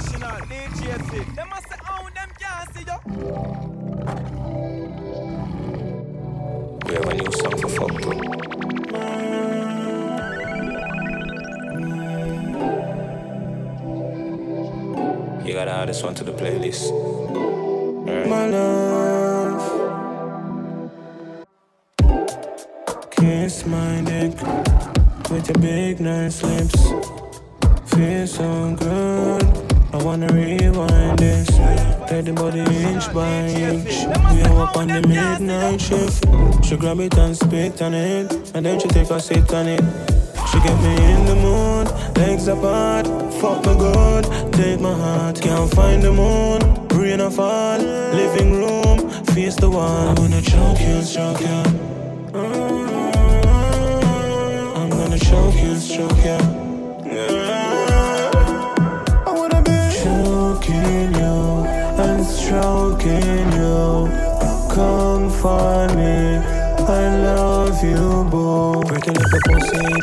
International, DJ Them must say, oh, them can't see you. We have a new song for fucked up. You gotta add this one to the playlist. My love. Kiss my dick with your big nice lips. Feel so good. Wanna rewind this. Body inch by inch. We are up on the midnight shift. She grab it and spit on it, and then she take a sit on it. She get me in the mood, legs apart, fuck me good, take my heart, can't find the moon, rain or fall, living room, face the wall, I'm gonna choke you, stroke you. I'm gonna choke you, stroke you.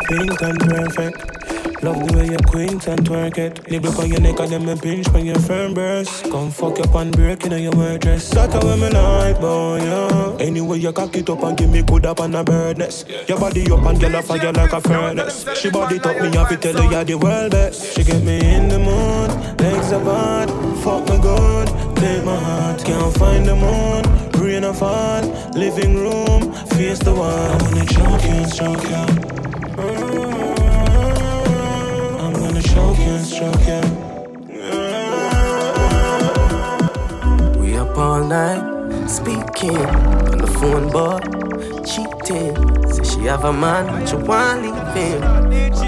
Pink and perfect. Love the way you quint and twerk it. Nibble on your neck and then me pinch on your firm breast. Come fuck up and break in your wear dress. That's how me like, boy, yeah. Anyway, you cock it up and give me good up on a bird nest. Your body up and girl a fire like a furnace. She body top me up, it tell her you're the world best. She get me in the mood, legs apart, fuck me good, take my heart. Can't find the moon, rain a fall, living room, face the wall. I wanna choke you stroke you. I'm gonna choke. We up all night, speaking on the phone, boy, cheating. Say she have a man, but you want leave him.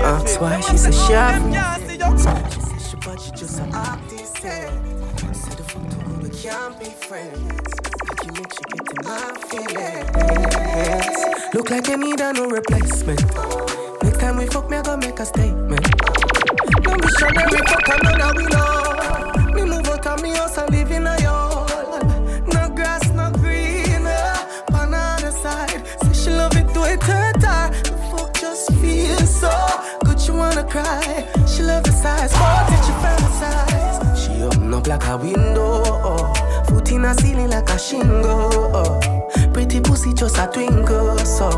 Ask why she say she have me. She she but she just a artist. Eh. Say the fuck to we can't be friends. Like you make she get my feelings. Look like you need a no replacement. Next time we fuck, me I gonna make a statement. No missionary fuck another we know. Me move out of me house and live in a yard. No grass, no green. Uh, on the other side, say she love it do it hurt her. The fuck just feels so good. She wanna cry. She love the size, but it she fantasize. She open up like a window. Oh. Foot in a ceiling like a shingle. Oh. Pretty pussy just a twinkle. So.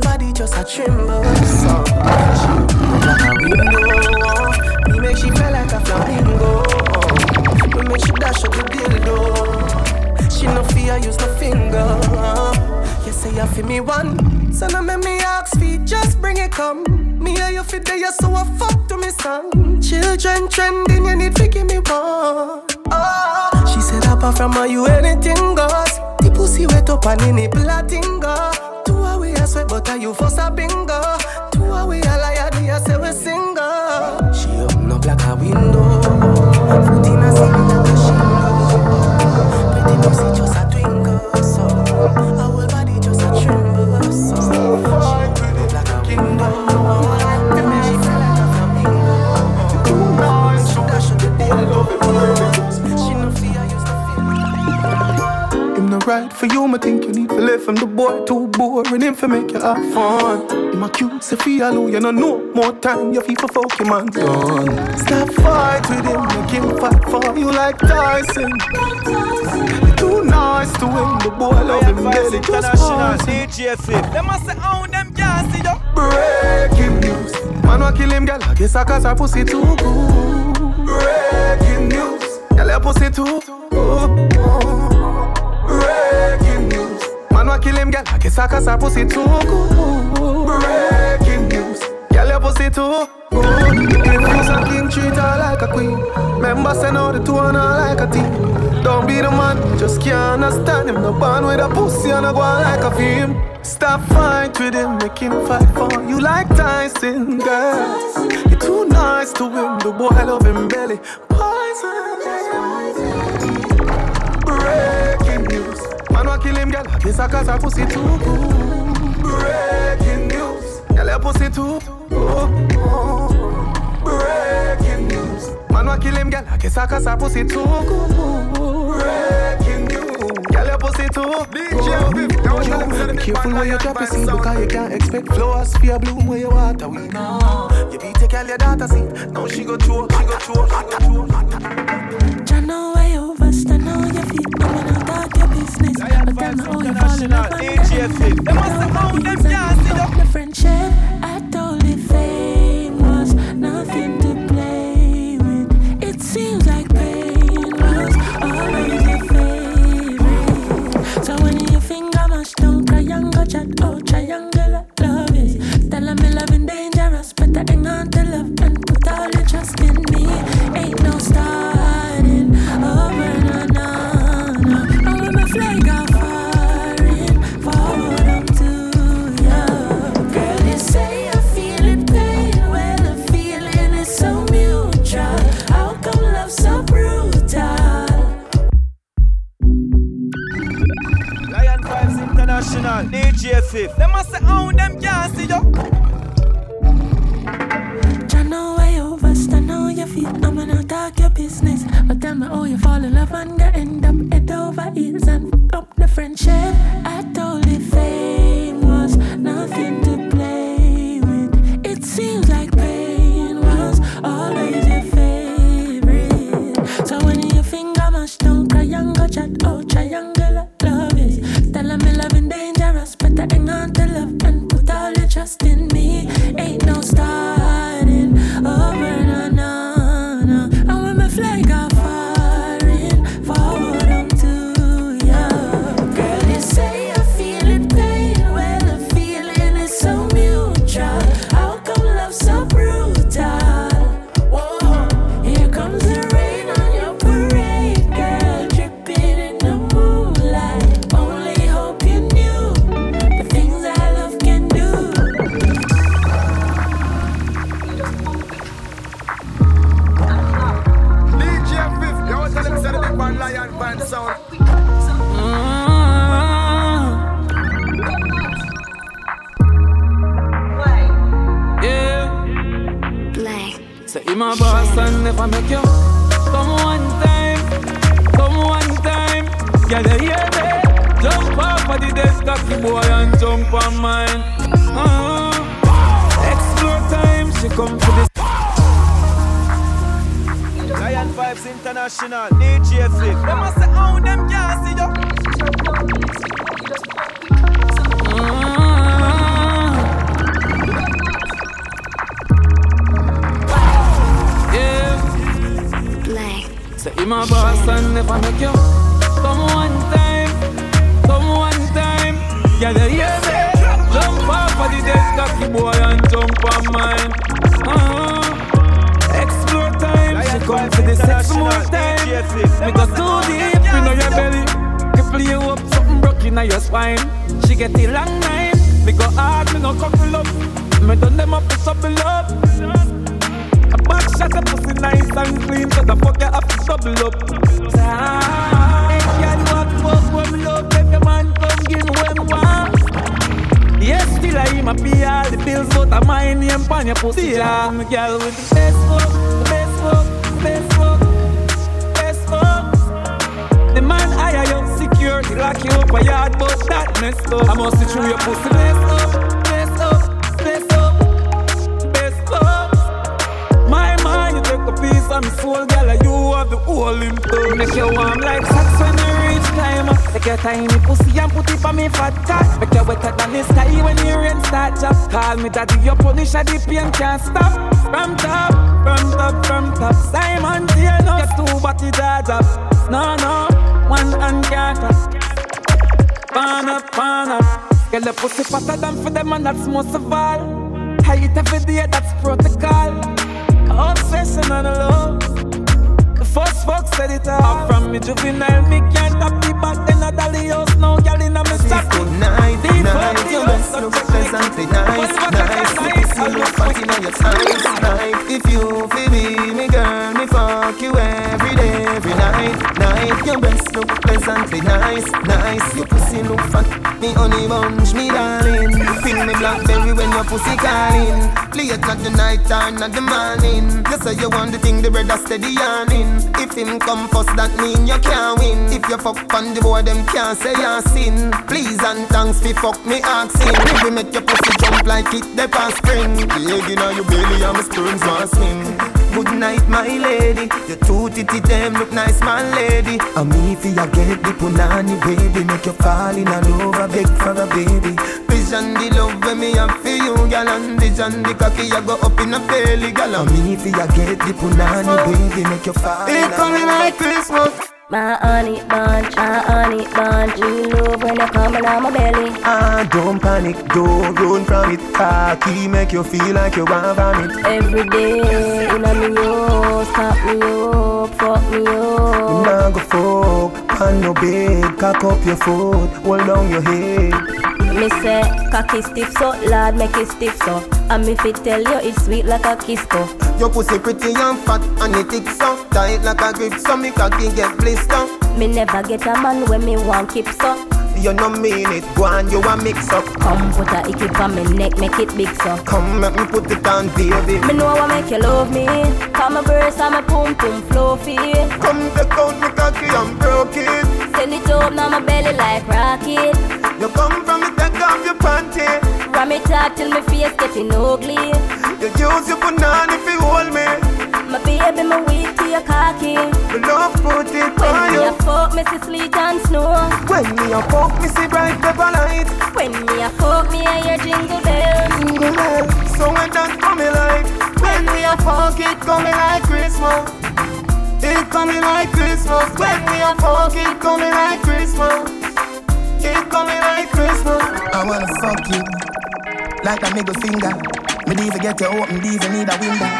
Whole body just a tremble. So. Like a. Me make she feel like a flamingo. Me make she dash up the dildo. She no fear use no finger. You say you feel me one, so now make me ask feet, just bring it come. Me and you fit there, so I fuck to me son. Children trending, you need to give me one. Oh, she said apart from her, you anything goes. The pussy wet up and in it platinga. Two you for a bingo? Right for you, me think you need to live him. The boy too boring, him for make you have fun. Him a cute, say feel you know no know more time. You feel for fuck him and done. Stop fight with him, make him fight for you like Tyson. Too nice to win the boy love him daily. Just International, pause him. DJ Them must say, oh, them can't see you. Breaking news, man wa kill him, girl. I guess I cause her pussy too good. Breaking news, girl your pussy too good. Kill him, girl. I guess I cause her pussy too good. Breaking news. Girl, your pussy too good. If you's a king, treat her like a queen. Remember, say no, the two are not like a team. Don't be the man, just can't understand him. No band with a pussy and a go like a film. Stop fight with him, make him fight for you like Tyson, girl. You're too nice to him, the boy love him belly. Poison. Kill him, girl. I guess I cause her pussy too good. Breaking news. Girl, your pussy too good. Breaking news. Man wa kill him, girl. I guess I cause her pussy too good. Breaking news. Girl, your pussy too. DJ Be careful where you drop your seed because you can't expect flowers for your bloom where you water we know. You beat take care of your daughter seed. Now she go through, she go through, she go through. Jah know where you overstand on your feet. No man not your business. But tell me you and. Them must have found them can't see up the friendship. I told you fame was nothing to play with. It seems like pain was always your favorite. So when you finger mash down triangle chat, oh triangle love is. Tell me loving dangerous, better hang on to love and put all your trust in me. Ain't no starting J5. Them must say, oh, them can't see you. Channel you over, stand on your feet. I'm gonna talk your business. But tell me, oh, you fall in love and you end up head over heels and fuck up the friendship. I you up a yard, but that messed up. I must see through your pussy, best up, best up, best up, best up. My mind, you take a piece of my soul, girl, and you have the whole in. Make you warm like sex when you reach climber. Take your tiny pussy and put it on me fat cock. Make you wetter than the sky when the rain start drop. Call me daddy, your punish the pain can't stop. From top, from top, from top. Simon Taylor, get two body dad up. No, no, one hand can't cross. Pan up, pan up. Girl, the pussy fatter than for them and that's most of all. Height every day, that's protocol. Obsession on the low. The first fuck said it all. From me juvenile, me can't tap the. Then I dolly house now, girl in me Good socket. night, Deep night, up the your house, look so pleasantly nice, nice. fuck If you look fat in your size, night. If you feel me, me girl, me fuck you every day, every night, night. Your best look pleasantly nice, nice. Your pussy look fat, me honey bunch, me darling. Feel me blackberry when you your pussy calling. Late at the night not the morning. You say you want the thing, the brother steady yarning. If him come first, that mean you can't win. If you fuck on the boy, them can't say you sin. Please and thanks fi fuck me asking. We make your pussy jump like it, the past spring. The egg inna your belly and my sperms want swim. Good night, my lady. Your two titty them look nice, my lady. And me fi ya get the punani baby, make you fall in love, a beg for a baby. Vision the love when me have for you, gal, and vision the cocky I go up in a belly, gal. And me fi ya get the punani baby, make you fall in love. It coming like Christmas. My honey bunch, my honey bunch. You love when you coming on my belly. Ah, don't panic, don't run from it. Cocky make you feel like you want vomit. Every day, in a me house, stop me up, fuck me up. Nah go fuck, on no bed, cock up your foot, hold down your head. Me say, cocky stiff so, lad make it stiff so. And me fit tell you it's sweet like a kiss so. Your pussy pretty and fat and it thick so Tight like a grip so me cocky get blister Me never get a man when me want keep so. You no mean it, go on you a mix up Come put a icky on me neck, make it big so. Come make me put it on baby Me know what make you love me. Come my burst and my pum pum fluffy. Come take out me cocky and broke it Send it up now my belly like rocket. You come from me take off your panty Ram it out till my face getting ugly. You use your banana if you hold me My baby, my weak to your cocky. Me love put it When on me you. a fuck, me see sleet and snow. When me a fuck me see bright pepper light. When me a fuck, me a hear jingle bells. Jingle bell So when that coming like When we a fuck it coming like Christmas. It coming like Christmas. When we a fuck it coming like Christmas. It coming like Christmas. I wanna fuck you. Like a middle finger. Me leave get you open, leave you need a window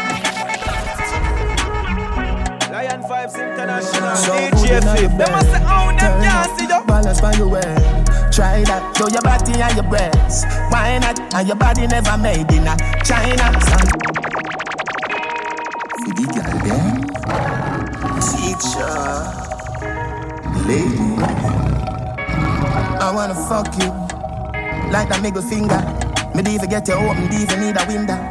Lion Vibes International, So DJ good in Flip. the Them must say, oh, them Turn can't up, see you. Balance by your way. Try that. Show your body and your breasts. Why not? And your body never made in a China. Son. See the girl there? Teacher. Lady. I wanna fuck you. Like that middle finger. Me even get you open, me even need a window.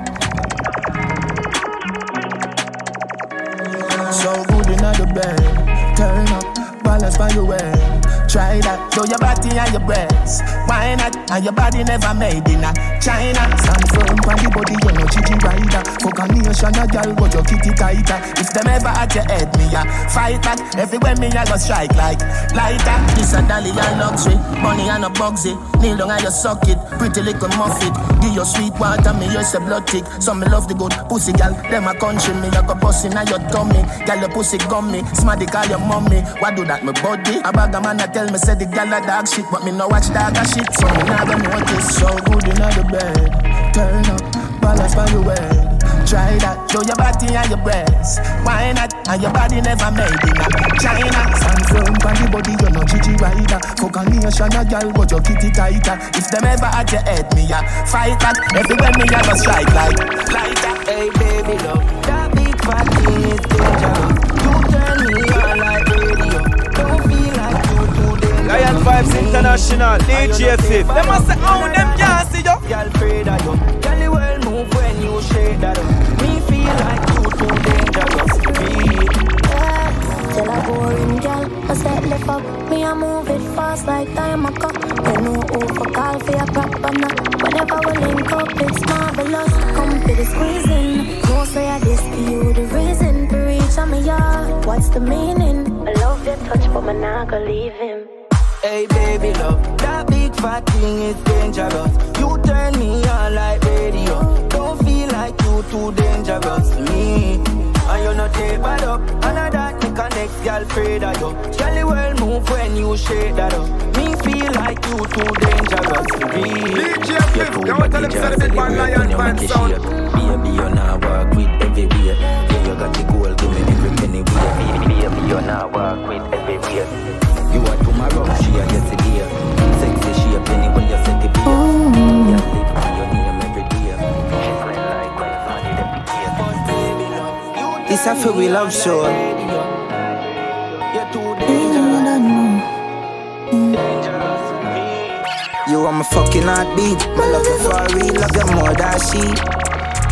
So good in the bed. Turn up, balance by your way. Try that, show your body and your breasts. Why not? And your body never made in a China. Stand firm on body, you know chichi rider. Fuck a nation, a girl, but your kitty tighter. If them ever at your head, me a fight back. Everywhere me a go strike like lighter. This a dolly and luxury, money and a bugsy. Kneel down and you suck it, pretty little muffet. Give your sweet water, me use a blood tick. Some me love the good pussy gal, them a country me. I go bust in your tummy, gal your pussy gummy. Smarty call your mommy, why do that my body? A bag of man a tell me say the gal a dog shit, but me no watch dog a shit, so me nah go notice. So good in the bed, turn up, balance by your way. Try that, show your body and your breasts. Why not? And your body never made in China. Stand firm on the body, you're no Gigi rider. Fuck a nation, a girl, but your kitty tighter. If them ever at your head, me a fight back. Everywhere me a go strike like lighter. Hey baby love, that big fat thing is dangerous. You turn me on Vibes International, DJ Flip. Them must say, oh, them can't see you. Girl afraid of you. Girl you well move when you shake that up. Me feel like you too dangerous. Me. Till a boring girl, I set lift up. Me I move it fast like time a cup. You know who for call for your proper knock. Whenever we link up, it's marvelous. Come for the squeezing. No say I this for you, the reason to reach on me yard. What's the meaning? I love your touch, but me not gonna leave him. Hey baby love, that big fat thing is dangerous. You turn me on like radio. Don't feel like you too dangerous me. And you not take bad up. And I that me connect, girl afraid of you. You well move when you shake that up. Me feel like you too dangerous me. DJ Flip, you want to tell them big man lion fan sound. Baby, you not work with everywhere. Yeah, you got the gold, give me every penny. Baby, baby, you not work with everywhere. You are tomorrow, she a. Sexy, she a penny when you set the beer. You It's a we love show. To me. My fucking heartbeat. My love you for real, love you more than she.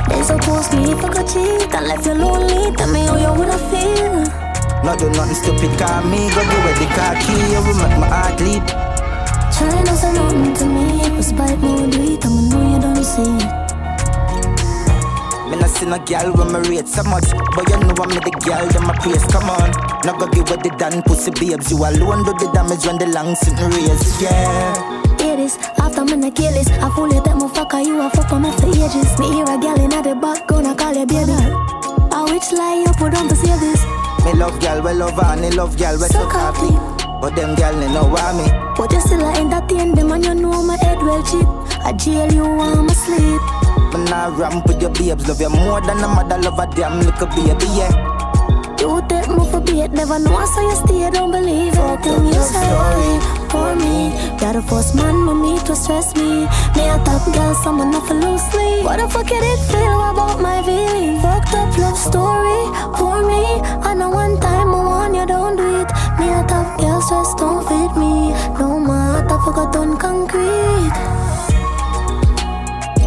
They suppose me if I could cheat and left you lonely. Tell me how you woulda feel. No do nothing stupid, call me. Go give away the car key, you will make my heart leap. Try not say nothing to me. If it's spite me, do it. I'ma know you don't see it. Me not see no girl when me rate so much But you know I'm the girl, them my praise, come on No go give with the done pussy babes You alone do the damage when the long sitting raise, yeah Hear this, after me na kill this I fully take my fucker, you a fuck on me for ages Me hear a girl in the back, gonna call you baby I which lie you put on to say this Me love girl, we love her, and me love girl, we so happy But them girl, they know why me But you still a entertain them and you know my head well cheap I jail you while I'm asleep. Me nah ramp with your babes, love you more than a mother love a damn little baby, yeah. You take me for bait, never know so you stay, don't believe everything you say For me, you're the first man me to stress me. Me a top girl, someone not for lose sleep What the fuck you it feel about my feelings? Fucked up love story for me. I know one time I want you don't do it. Me a top girl, stress don't fit me. No matter I done concrete.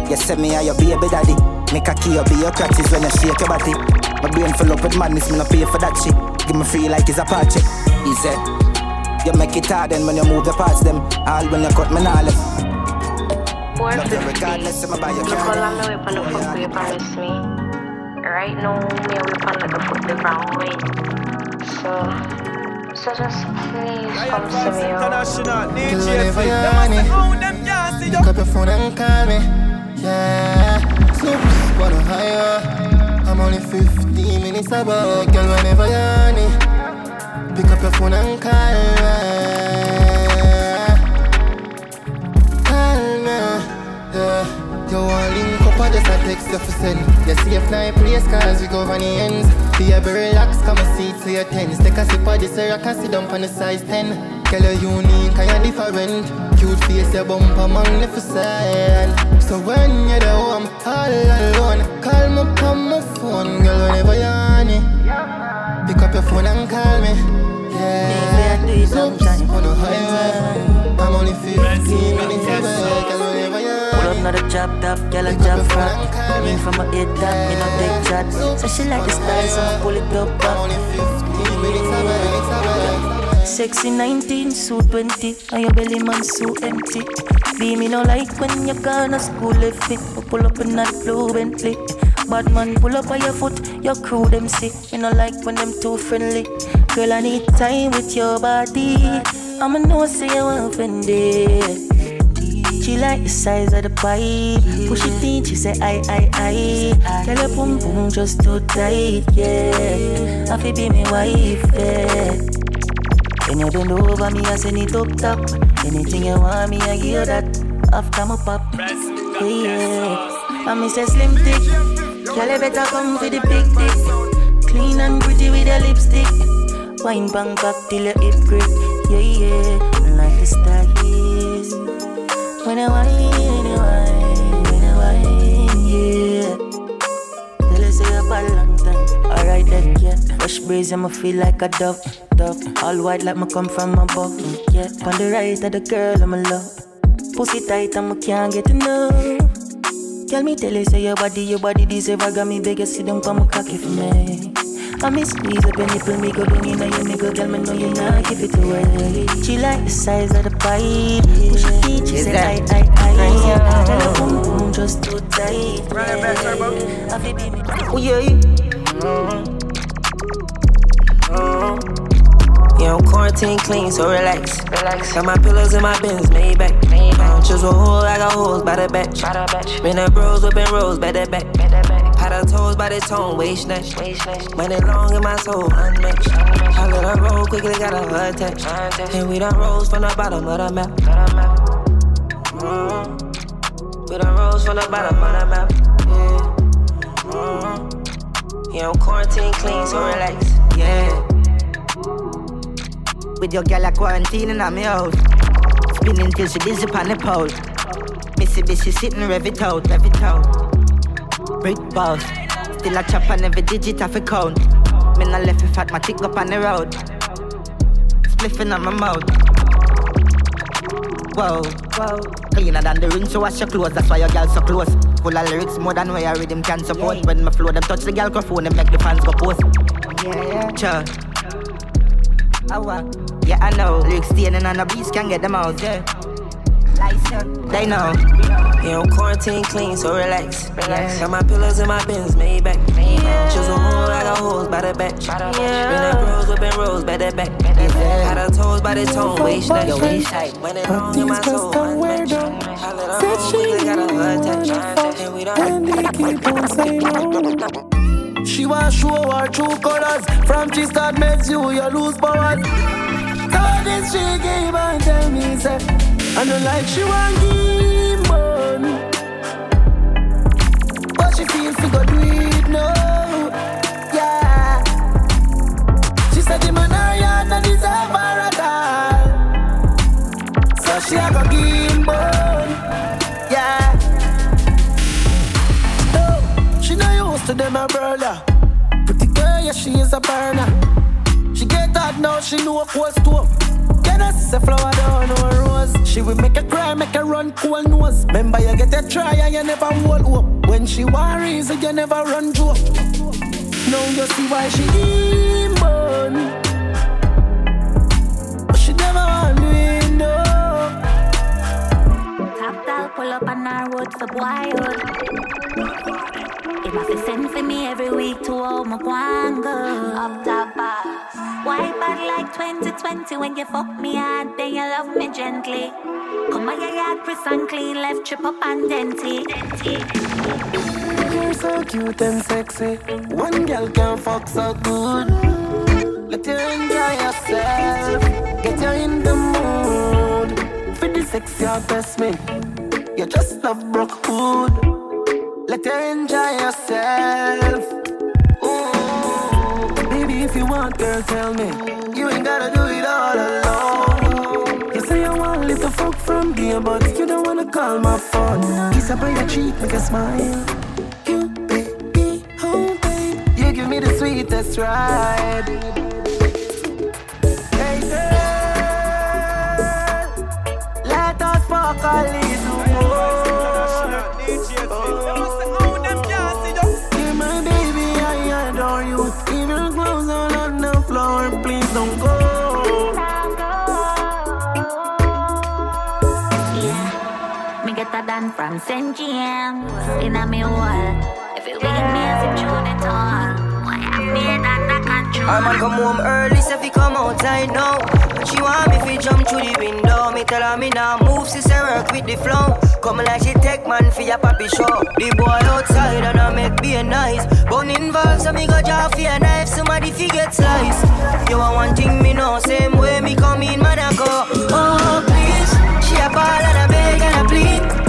You say me are your baby daddy. Make a key up your crutches when you shake your body. My brain full up with madness, me no pay for that shit. Give me free like it's a party Easy You make it hard then when you move your parts them All when you cut me nah left Love you regardless, I'ma buy your Look how car long me whip on the fuck you promise me. Right now, me a whip on like a fuck the wrong way. So, so just please come to me. International, Do DJ whatever Flip. you Them must want say, oh, them can't see Pick up your phone and call me. Yeah. Snoop, wanna higher. I'm only 15 minutes about, girl, whenever you're on Pick up your phone and call me. Call me. Yeah. You want link up or just a text you for send. You see if night place cause we go on the ends. Be a be relax, come a seat to your tens. Take a sip of this or I can sit down on the size 10 Girl you unique and you're different. Cute face, your bumper magnificent. So when you're the home, all alone. Call me on my phone, girl whenever you're on it Pick up your phone and call me Yeah, Oops, on the highway I'm only 15 minutes away Girl whenever you're Pull on up it not a chop top, girl a chop fat. Me from a head top, me no take shots. So she like the style, so I pull it up back. Sexy 19, suit 20, and your belly man so empty. Be me no like when you gone to school eh, left it. You pull up in that blue Bentley. Bad man pull up on your foot, your crew them see. Me no like when them too friendly. Girl, I need time with your body. I'ma know say you offended. She like the size of the pipe. Push it in, she say I, I, I. Tell her boom boom just too tight, yeah. I fi be me wife, yeah. When you bend over me, I send it up top. Anything you want me, I give you that. After my pop, yeah, yeah. I miss a slim thick. Girl, you better come for the big dick. Clean and pretty with your lipstick. Wine bang back till your hip grip, yeah, yeah. Like the style when I whine, when I whine, when I whine, yeah. Tell her say up a long time. Alright then, yeah. Fresh breeze, I'ma feel like a dove, dove. All white like me come from above, yeah. On the right of the girl, I'm a love. Pussy tight, I'ma can't get enough. Tell me, tell her say your body, your body deserve. I got me beg you sit down, come cocky for me. I me squeeze up your nipple, me go down in your nigga, girl, me know you not give it away. She like the size of the pipe, push it in, she say I, I, I. Tell her boom boom just too tight. Yeah. I feel be me. Oh yeah Yeah, I'm quarantine clean, so relax. relax. Got my pillows in my bins, made back. Um, choose a hole, I got holes by the batch. Been the bros whipping rolls, by the back. Had her toes by the tone, waist snatch. Money long in my soul, unmatched. I let her roll quickly, got a heart touch. And we done rose from the bottom of the map. Mm. We done rose from the bottom of the map. Yeah. Mm. Yeah, I'm quarantine clean, so relax. Yeah. With your girl a quarantine in my house Spinning till she dizzy on the pole Missy busy sitting rev it out, rev it out Brick balls Still a chop on every digit of a count Me not left it fat, my tick up on the road Spliffing on my mouth Whoa, whoa cleaner than the rinse. So wash your clothes, that's why your girl so close. Full of lyrics more than where your rhythm can support. Yeah. When my flow them touch the girl phone, them make the fans go post. Yeah, yeah. Cha. Yeah, I know. Lyrics staining on the beats can get them out. Yeah. They know. Yeah, I'm quarantine clean, so relax. relax. Got my pillows in my bins, made back. Yeah. A hole, I got holes by the back. Yeah. Spin that rose, whipping rose by the back. Yeah. Got her toes by the tone, waist that. Yo, waist tight. When it long in my soul, unmatched. I let her home, quickly got a hood touch. And we don't keep on saying oh, She want show her true colors. From she start mess you, you lose powers. So this she gave and tell me, say. I know like she want give money. But she feel fi go do it no. Yeah. She said the man her yard not deserve her at all. So she a go give Yeah. No, she not used to them a brother Pretty girl, yeah she is a burner. She get that now, she know what's to Guinness, a flower down no rose. She will make a cry, make a run cool nose. Remember you get a try and you never hold up. When she worries, you never run joke. Now you see why she demon. But she never want me, no. Top dog pull up on our road for boyhood. It must be send for me every week to all my guango. Up top bar. Why bad like 2020 when you fuck me hard, then you love me gently. Come on, your yard crisp and clean, left trip up and denty. You're so cute and sexy. One girl can fuck so good. Let you enjoy yourself. Get you in the mood. For the sex, your best me. You just love broke hood. Let you enjoy yourself if you want, girl, tell me. You ain't gotta do it all alone. You say you want a little fuck from there, but you don't wanna call my phone. Kiss up on your cheek, make a smile. You, baby, oh, babe. You give me the sweetest ride. Hey, girl. Let us fuck a little from St. James in me wall. If it wake me as it on, why I made under control. I'ma come home early, so if you come outside now. But she want me fi jump through the window. Me tell her me now move, she say work with the flow. Come like she take man for your papi show. The boy outside and I make be nice. Bone involved, so me go draw for a knife. Somebody fi get slice. You want one thing me know, same way me come in, man I go. Oh please, she a ball and a beg and a plead.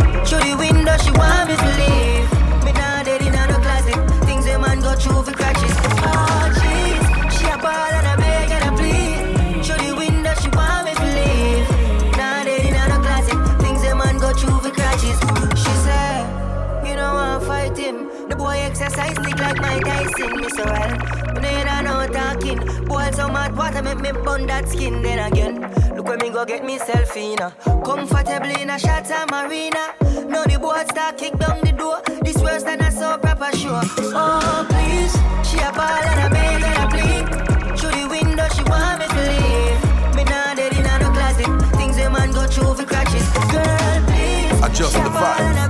The window, she want me to leave. Me nah dead in no closet. Things a man go through for crashes. Oh jeez, she a ball and a beg and a plead. Through the window, she want me to leave. Nah dead in no closet. Things a man go through for crashes. She said, you want to fight him. The boy exercise lick like my Tyson, me so well. Me nah no talking. Boy so mad, water make me burn that skin. Then again, look where me go get myself in. Uh. Comfortably in a shot marina. Now the start kick down the door. This worse than a so proper sure. Oh please, she a ball and beg and plead. Through the window she want me to leave. Me dead in no closet. Things a man go through for crutches. Girl please, adjust the vibe.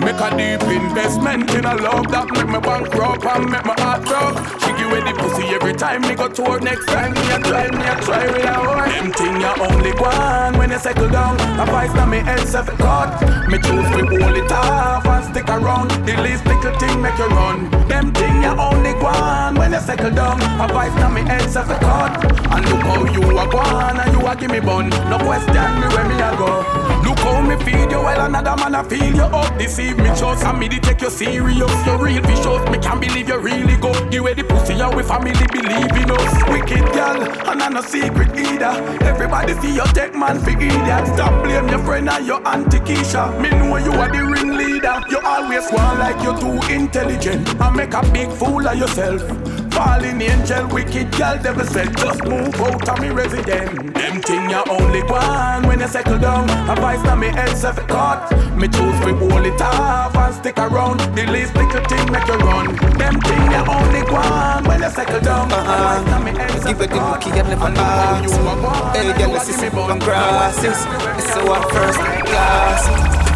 Make a deep investment in a love that make me bankrupt and make my heart broke. She give me the pussy every time me go to her. Next time me a try, me a try with a one. Them thing you only one when you settle down. A vice na me head seven cut. Me choose me hold it off and stick around. The least little thing make you run. Them thing you only one when you settle down. A vice na me head seven cut. And look how you a gone and you a give me bun. No question me where me a go. Look how me feed you while another man a feel you up. Deceive me just and me the take you serious. You're real vicious, me can't believe you really go. You way the pussy and we family believe in us. Wicked girl, and I'm no secret either. Everybody see you take man for idiot. Stop blame your friend and your auntie Keisha. Me know you are the ringleader. You always want like you're too intelligent and make a big fool of yourself. Falling angel, wicked girl, devil said, just move out of me resident. Them thing you only one when you settle down. Advice na me head self cut. Me choose to hold it off and stick around. The least little thing make you run. Them thing you only one when you settle down. Uh-huh. Advice na me head self Give it the cookie and never ask Hey girl, this is from grasses It's our first class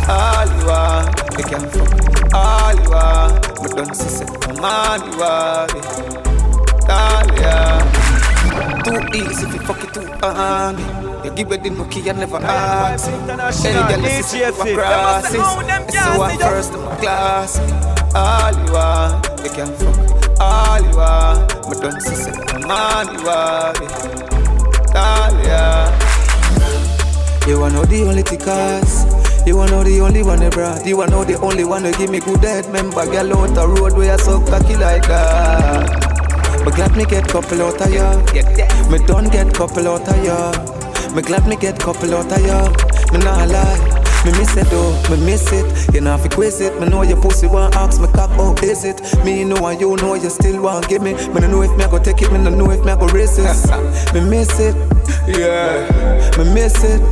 All you want, you can fuck All you want, me on, you want it All yeah Too easy if you fuck it too hard You give it the cookie and never ask Hey girl, this is from grasses It's our first class All you want, you can fuck All you want, me done see say Come on, you wanna know the only tickers. You wanna know the only one they brought. You wanna know the only one that give me good head. Remember, girl out the road where I suck cocky like that. But glad me get couple out of ya. Me don't get couple out of ya. Me glad me get couple out of ya. Me nah lie. Me miss it though, me miss it. You know if you quiz it, me know your pussy want ask me cock how is it. Me know and you know you still want give me. Me no know if me I go take it, me no know if me I go resist. me miss it, yeah. Me miss it,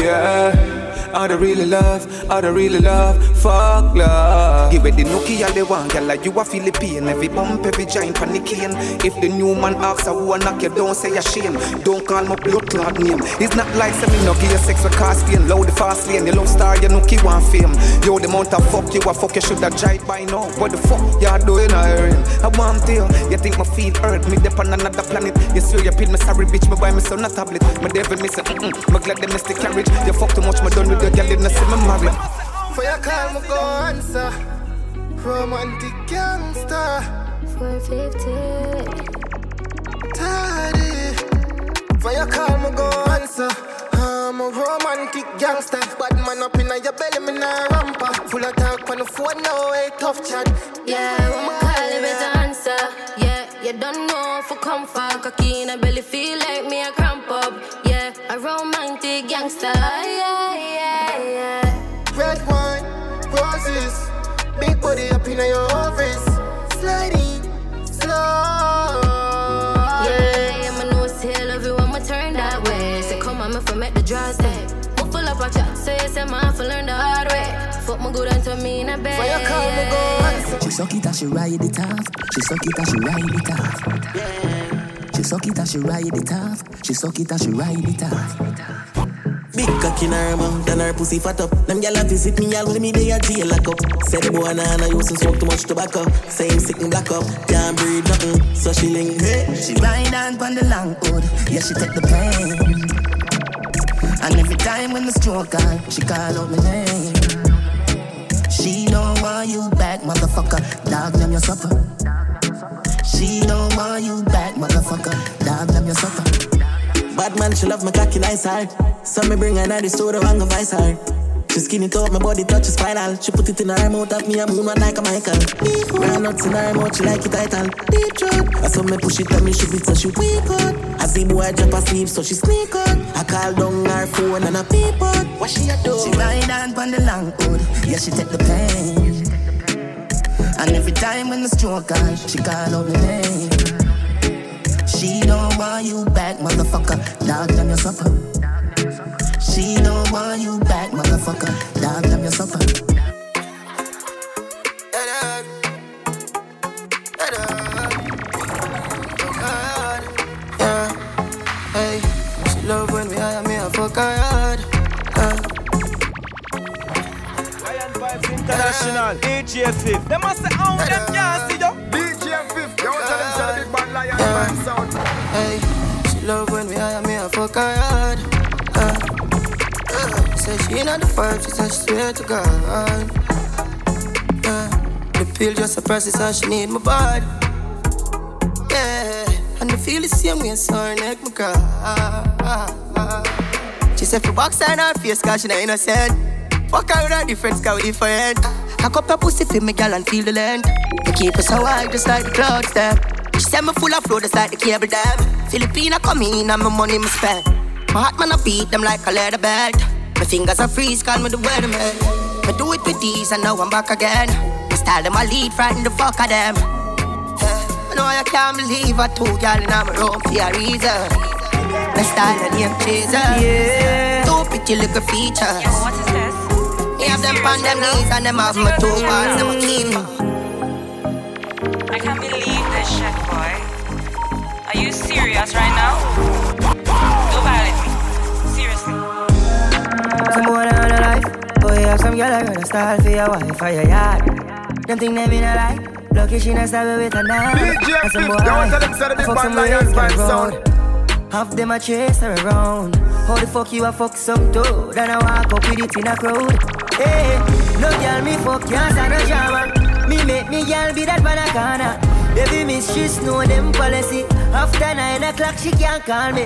yeah. I don't really love, I don't really love, fuck love. Give it the nookie all they want, girl, like you a Philippine. Every bump, every giant panicking. If the new man asks, I wanna knock you, don't say a shame. Don't call my blood clot name. It's not like say me no give sex with cast lane, loud the fast lane. You love star, you nookie want fame. Yo, the amount of fuck you a fuck, you shoulda drive by now. What the fuck you doing, I I want to you. Think my feet hurt me, dip on another planet. You swear you paid me sorry, bitch, me buy me son a tablet. My devil say, mm-mm, me glad they missed the carriage. You fuck too much, me done with the girl, you not see me married. For your call, me go answer. Romantic gangster. 450. Tidy. For your call, me go answer. I'm a romantic gangster. Bad man up in your belly, me nah ramper. Full of talk on the phone, no way, tough chat. Yeah, when my call, you better answer. Yeah, you don't know if I come for cocky in a belly, feel like me a cramp up. Yeah, a romantic gangster. On, me for make the draws day. Me full up of chat, so you say, man, for learn the hard way. Fuck my good and turn me in a bed. For your call, me go. She suck it and she ride it off. She suck it and she ride it off. She suck it and she ride it off. She suck it and she ride it off. Big cock in her mouth and her pussy fat up. Them gyal a visit me all when me dey a jail lock up. Say the boy nah nah used to smoke too much tobacco. Say him sick and black up, can't breathe nothing. So she link hey. She ride on pon the long hood. Yeah, she take the pain. And every time when the stroke she call out my name. She don't want you back, motherfucker. Dog them your supper. She don't want you back, motherfucker. Dog them your supper. Bad man, she love my cocky nice hard. So me bring her to the studio and go vice hard. She skin it up, my body touches spinal. She put it in her mouth, at me a moon like a Michael. Run nuts in her mouth, she like it title. Deep throat. I saw me push it on me, she beat so she weak out. I see boy drop asleep, so she sneak out. I call down her phone and I peep out. What she a do? She ride on pon the long hood. Yeah, she take the pain. And every time when the stroke on, she call out my name. She don't want you back, motherfucker. Dog them your supper. She don't want you back, motherfucker. Dog them your supper. Yeah, hey, she love when we hire me, I fuck hard. Lion Vibes International, DJ Fif. They must say, oh, them can't see you. DJ Fif, you want to tell them say the big bad Lion Vibes sound. Hey, she love when we hire me, I fuck her hard. Say she ain't the five, she said she swear to God. Uh. The pill just process, and she need my body. Yeah, and I feel the same way, so her neck, my girl. She said, for box on her face, cause she not innocent. Fuck her with her different, cause we different. I cup her pussy for me, girl, and feel the length. They keep us so high, just like the clouds, them. She said me full of flow, just like the cable dam. Filipina come in, and my money me spend. My heart man, I beat them like a leather belt. My fingers are freeze, call me the weatherman. I do it with these, and now I'm back again. My style them, I lead, frighten the fuck of them. I know I can't believe I two girl in my room for a reason. My style and name chaser. Yeah. Two pretty little features. Yo, what is this? Me have them on them knees and them have my two bars, them a keep. I can't believe this shit, boy. Are you serious right now? Some boy on a life. Boy, have some girl I gonna style for your wife for your yard. Them think they mean a lie. Lucky she not stab with a knife. DJ And some boy, Fif, you tell them, say the big fuck some lions ways by get sound. round. Half them a chase her around. How the fuck you a fuck some dude? And I walk up with it in a crowd. Hey, no girl me fuck can't stand no drama. Me make me girl be that banana. Baby miss she know them policy. After nine o'clock she can't call me.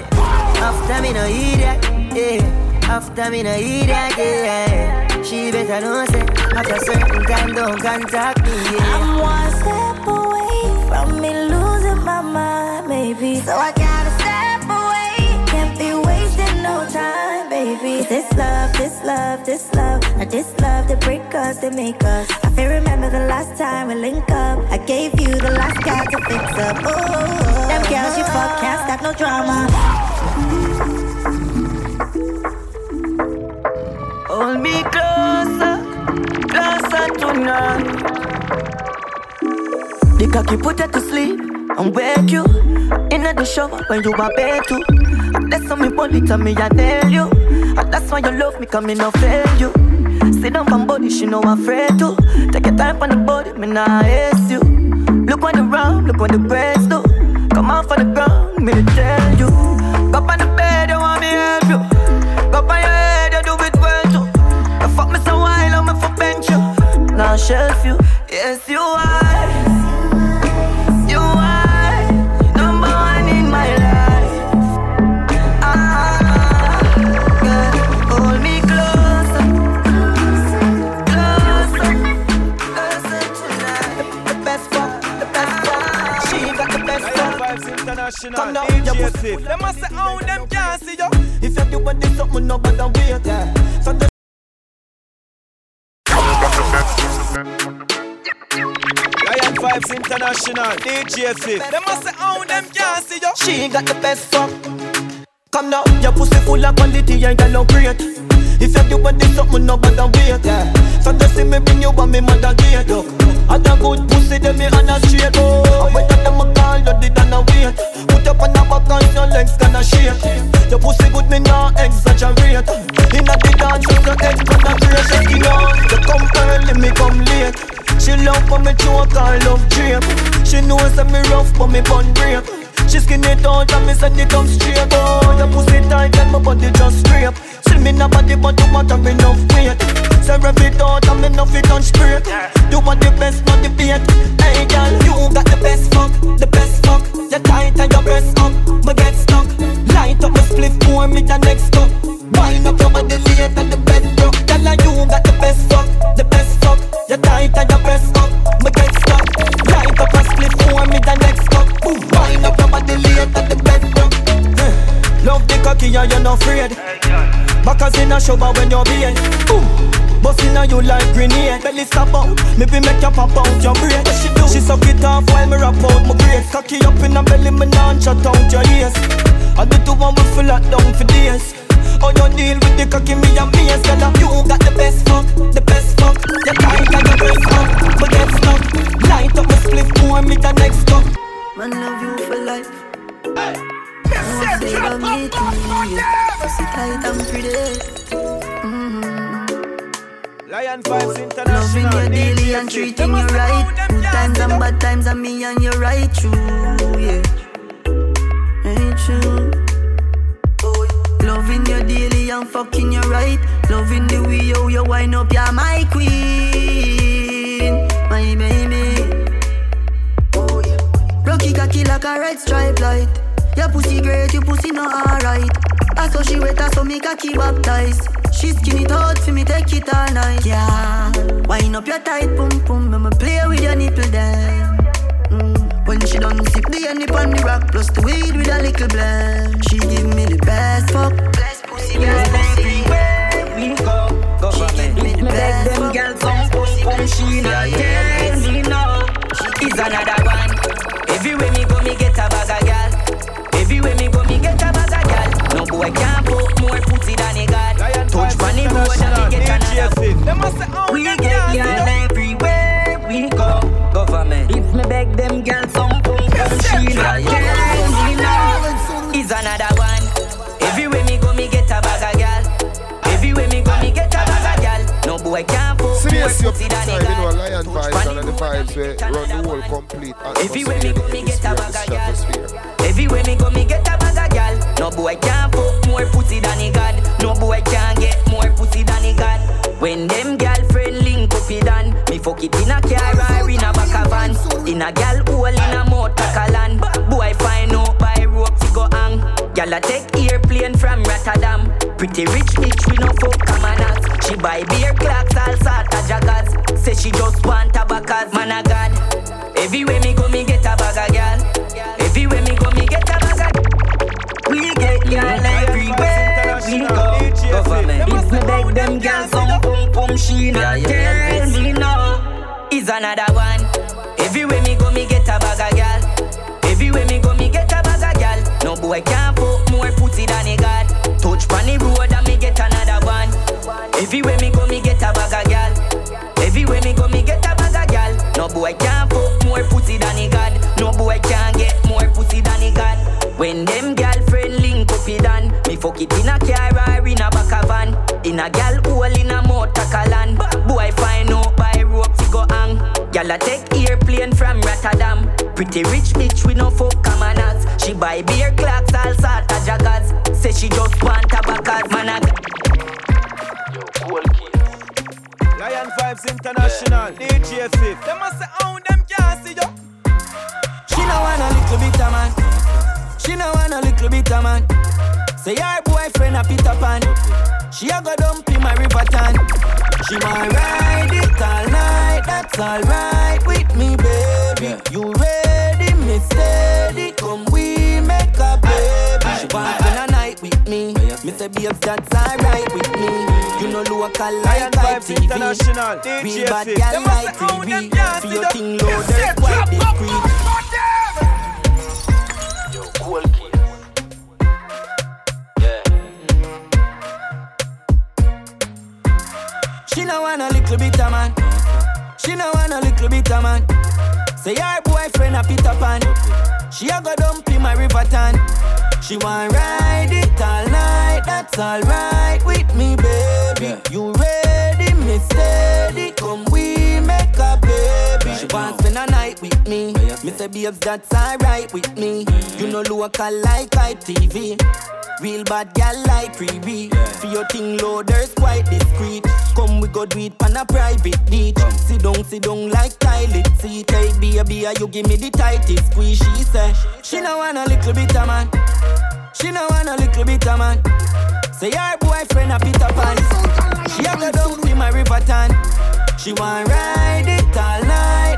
After me no idiot. Yeah. After me no idiot. Yeah. She better know say after certain time don't contact me. Yeah. I'm one step away from me losing my mind, maybe. So I gotta step away. Can't be wasting no time, baby. Is this love, this love, this love, or this love that break us, that make us? I feel remember the last time we link up. I gave you the last card to fix up. Oh, oh, oh, them girls you fuck can't stop no drama. Hold me closer, closer tonight. The cocky put you to sleep and wake you in the shower when you are bed too. That's how me body tell me I nail you. And that's why you love me, come me no fail you. Sit down from body, she know I'm afraid to. Take your time on the body, me nah ace you. Look on the round, look on the breasts do. Come off on the ground, me tell you. Shelf you, yes you are. You are number one in my life. Ah, girl, hold me closer, closer, closer tonight. The best the best. She got the best. Come now, DJ you Them must say, oh, them can't see you. If you do this something, no bother wait. Yeah. Vibes International, DJ Fif. Them must say, oh, them can't see you. She got the best fuck. Come now, your pussy full of quality and you look great. If you do what this something, no bother wait. Yeah. So just see me bring you on me mother gate. Look, other good pussy, them me on a straight. Oh, and when them a call, you did and a wait. Put up on the back and your legs gonna shake. Your pussy good, me nah exaggerate. Inna the and love drape. She knows that me rough, but me bun break. She skin it out and me send it up straight. Oh, your pussy tight and my body just scrape. See me na body, but you want have enough weight. Say rev it out and me no fit on straight. You want the best, not the bait. Hey girl, you got the best fuck, the best fuck. You tight and your breast up, me get stuck. Light up my spliff, pour me the next cup. Wind up your body late and the Love and you're not afraid. Backers in a shower when you're being. Boom. Bustin' on you like grenade Belly stop out, maybe make you pop out your brain What she do? She suck it off while me rap out my grades Cocky up in her belly, me non shut out your ears I do the one we full lock down for days How you deal with the cocky, me and me as girl You got the best fuck, the best fuck You tight like your breast up, but get stuck Light up my split, pour me the next cup Man love you for life. Won't say love me too, yeah. Pussy tight and pretty. Lion Vibes Loving International, you daily and treating you must say, right. Good times and bad times, and me and you right true, yeah. Ain't true. Loving you daily and fucking you right. Loving the way you, you wind up, you're my queen, my baby. Rocky cocky like a red stripe light. Your pussy great, your pussy not alright. I saw she wet, I saw me cocky baptized. She skin it out for me, take it all night. Yeah, wind up your tight pum pum, I'ma play with your nipple then. Mm. When she done sip the honey on the rock, plus the weed with a little blend. She give me the best fuck, best pussy, best pussy. We go, government. Me Beg them girls come, come, she not tell me no. It's another one. Everywhere fuck me, baby. You ready, me steady. Come, we make a baby. She wants spend a night with me. Me say, babes, that's alright with me. You know, local like ITV. International. Real bad gal like TV. For your thing low, there's quite discreet. Yo, cool kid. She now want a little bit of man she no want a little bit of man. Say her boyfriend a Peter Pan. She a go dump in my river tan. She want ride it all night. That's alright with me, baby. You ready? Me steady. Come we make up. She wants spend a night with me. Me say, babes, that's alright with me. You know, local like ITV. Real bad gal like Riri. For your thing loaders quite discreet. Come we go do it on a private date. Sit down, sit down like toilet seat. Hey baby, you give me the tightest squeeze. She say she no want a little bit of man. She know want a little bit of man. Say her boyfriend a Peter Pan. She have to down with my river tan. She want ride it all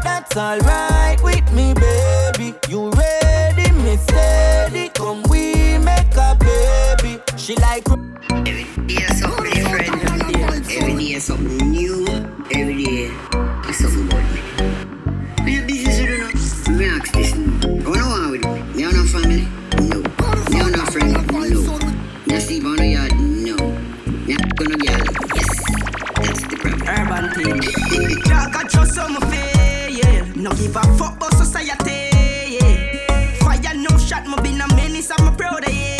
that's alright with me, baby. You ready, me steady. Come, we make a baby. She like every day something different, every day something new, every day it's something about me. We have business, you don't know. Me ask this, no. I with me. You not family? No. You not friend? No. You sleep on the yard? No. Me gonna be Yes, that's the problem. Urban thing. Jack, I trust on my face. No give a fuck about society. Fire no shot, me been a menace, I'm a proud of yeah.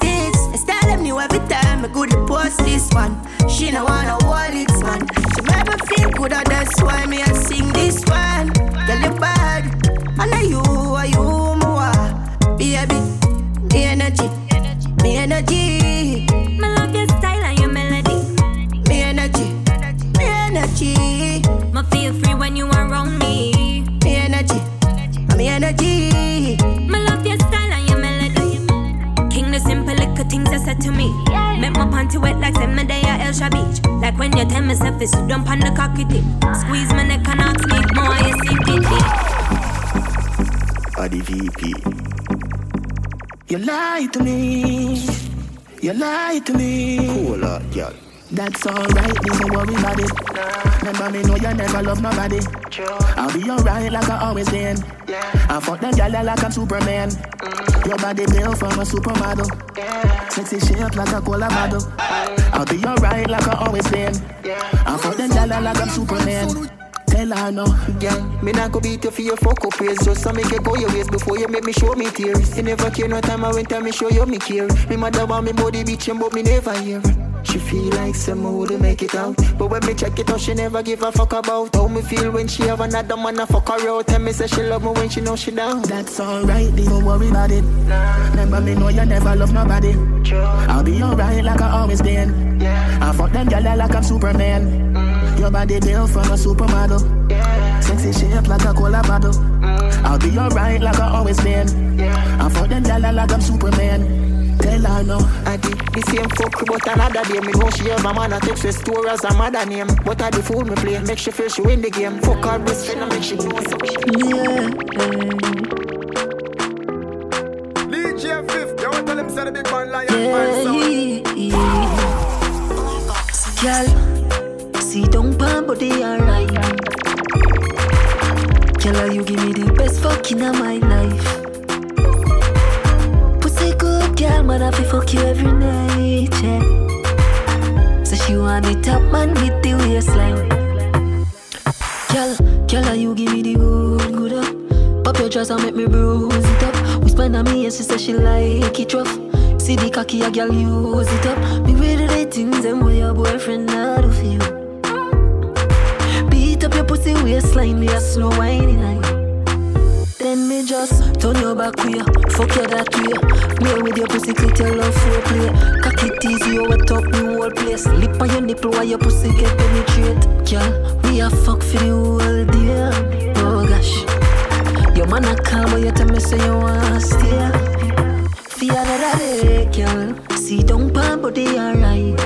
Me know I don't know what this. I style them new every time. I go to post this one. She no wanna wall it man. She make me feel good and that's why me I sing this one. Girl you bad, and I you, are you more, baby. Me energy, me energy. Panty wet like send me there at Elsha Beach. Like when you tell me self is dump on the cocky tip. Squeeze my neck and not sleep more. You see. Or the VP. You lie to me. You lie to me. Cool uh, out, girl. That's alright, don't worry about it. Remember me know you never love my body. I'll be alright like I always been. I fuck them gal like I'm Superman. Your body built from a supermodel. Sexy shape like a cola model. I'll be alright like I always been. I fuck them gal like I'm Superman. Tell her no. Girl, me not go beat you for your fuck up ways Just to make you go your ways before you make me show me tears You never care no time I went time me show you me care Me mother want me body bitching but me never hear She feel like some would make it out But when me check it out she never give a fuck about How me feel when she have another man a fuck her out Tell me say she love me when she know she down That's alright, don't worry about it. Remember me know you never love nobody. True. I'll be alright like I always been. Yeah. I fuck them gal like I'm Superman. Your body built from a supermodel. Sexy shape like a cola bottle. I'll be alright like I always been. I fuck them gal like I'm Superman. Tell her no. I did the same fuck but another day Me know she have a man a text with store as a mother name But I the fool me play Make she feel she win the game Fuck her best friend and make she know so DJ Fif, you want to tell him say the big man lion man sound. Girl, see don't pan body alright. Girl, you give me the best fucking of my life. Pussy good girl, man, I feel fuck you every night, yeah. So she want the top man with the waistline. Girl, girl, you give me the good, good up. Pop your dress and make me bruise it up. Whisper on me and she say she like it rough. See the cocky a girl use it up. Me ready the things them where your boyfriend not do for you. Waistline, me a slow whining. Then me just turn your back way, fuck you that way. Play with your pussy, clit your love for play. Cock it easy, you wet up the whole place. Lip on your nipple while your pussy get penetrate. Girl, we a fuck for the whole day. Oh gosh, your man a call, but you tell me say you wanna stay. For another day, girl, see don't pan body alright.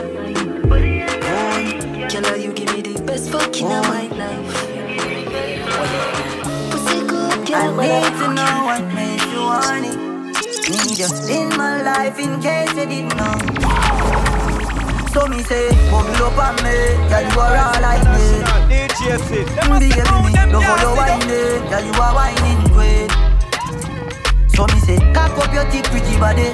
Girl, you give me the best fucking of my life. I need to know what made you want it. Need you in my life in case you didn't know. So me say, bubble up on me, yeah you are all I need. Baby, me, how you whining, yeah you are whining queen. So me say, cock up your thick pretty body.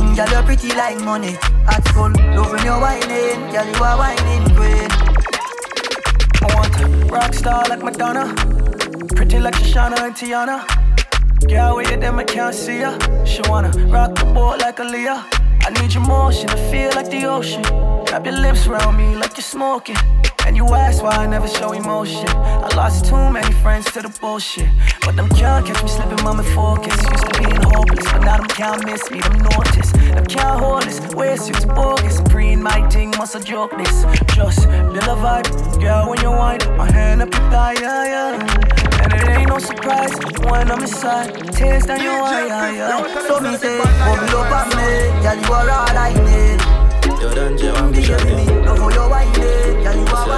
Mm, Girl, you're pretty like money. At school, love when you're whining, girl you are whining queen. I want a rock star like Madonna. Pretty like Shoshana and Tiana. Girl, where you them, I can't see ya. She wanna rock the boat like a Aaliyah. I need your motion to feel like the ocean. Wrap your lips around me like you're smoking. And you ask why I never show emotion. I lost too many friends to the bullshit. But them can't catch me slipping, mama focus. Used to being hopeless, but now them can't miss me, them notice. Them can't hold this, wear suits bogus. Pre in my thing, must a joke this. Just build a vibe, girl, when you wind up, my hand up your thigh, yeah, yeah. And it ain't no surprise when I'm inside. Tears down your eye, yeah, yeah. So me say, come look at me, girl, you are all I need. Yo, don't you want me to No for your whining, girl, you are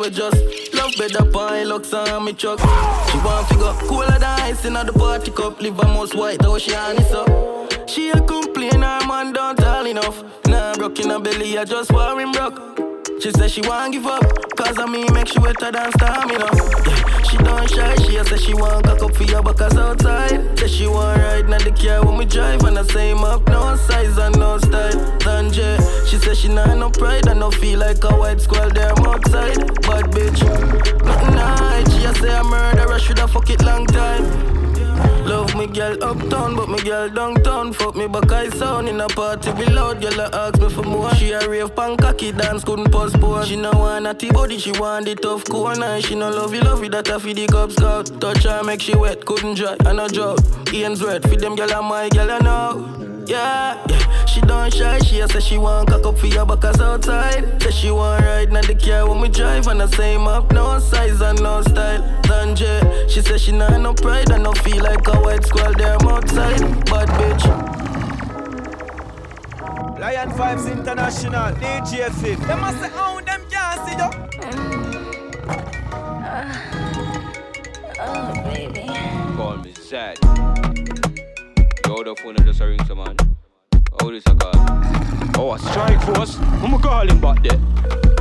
we just love better pie, looks on me truck. She want figure cooler than ice in the party cup, live most white, though she honest up. She a complain, her man don't tell enough. Nah, broke in her belly, I just want him broke. She said she won't give up, cause of me make she wetter than stamina. Yeah, she don't shy, she a say she want cock up for your backers outside. Say she want ride in the car when we drive, and I say him up, no size and no style. Danje, she said she not no pride, and no feel like a white squirrel there outside. Bad bitch, nothing night. She a say a murderer, shoulda fuck it long time. Love me girl uptown, but me girl downtown. Fuck me back I sound in a party be loud. Girl I ask me for more. She a rave pan cocky dance, couldn't postpone. She no want a T-body, she want the tough corner. She no love you, love you, that a feed the Cub Scout. Touch her, make she wet, couldn't dry, and a drought. Ian's red, feed them girl and my girl I know. Yeah, yeah, she don't shy, she a say she want cock up for your backers outside. Say she want ride in the car when we drive, and I say him up, no size and no style. Danje, she say she not no pride, and no feel like a white squirrel there outside. Bad bitch. Lion Vibes International, DJ Fif. They must say, oh, them can't see you. Mm. Uh, oh, baby. Call me sad. Yo, the phone just a ring some man. How this a call? Oh, a strike force. Who am calling back there?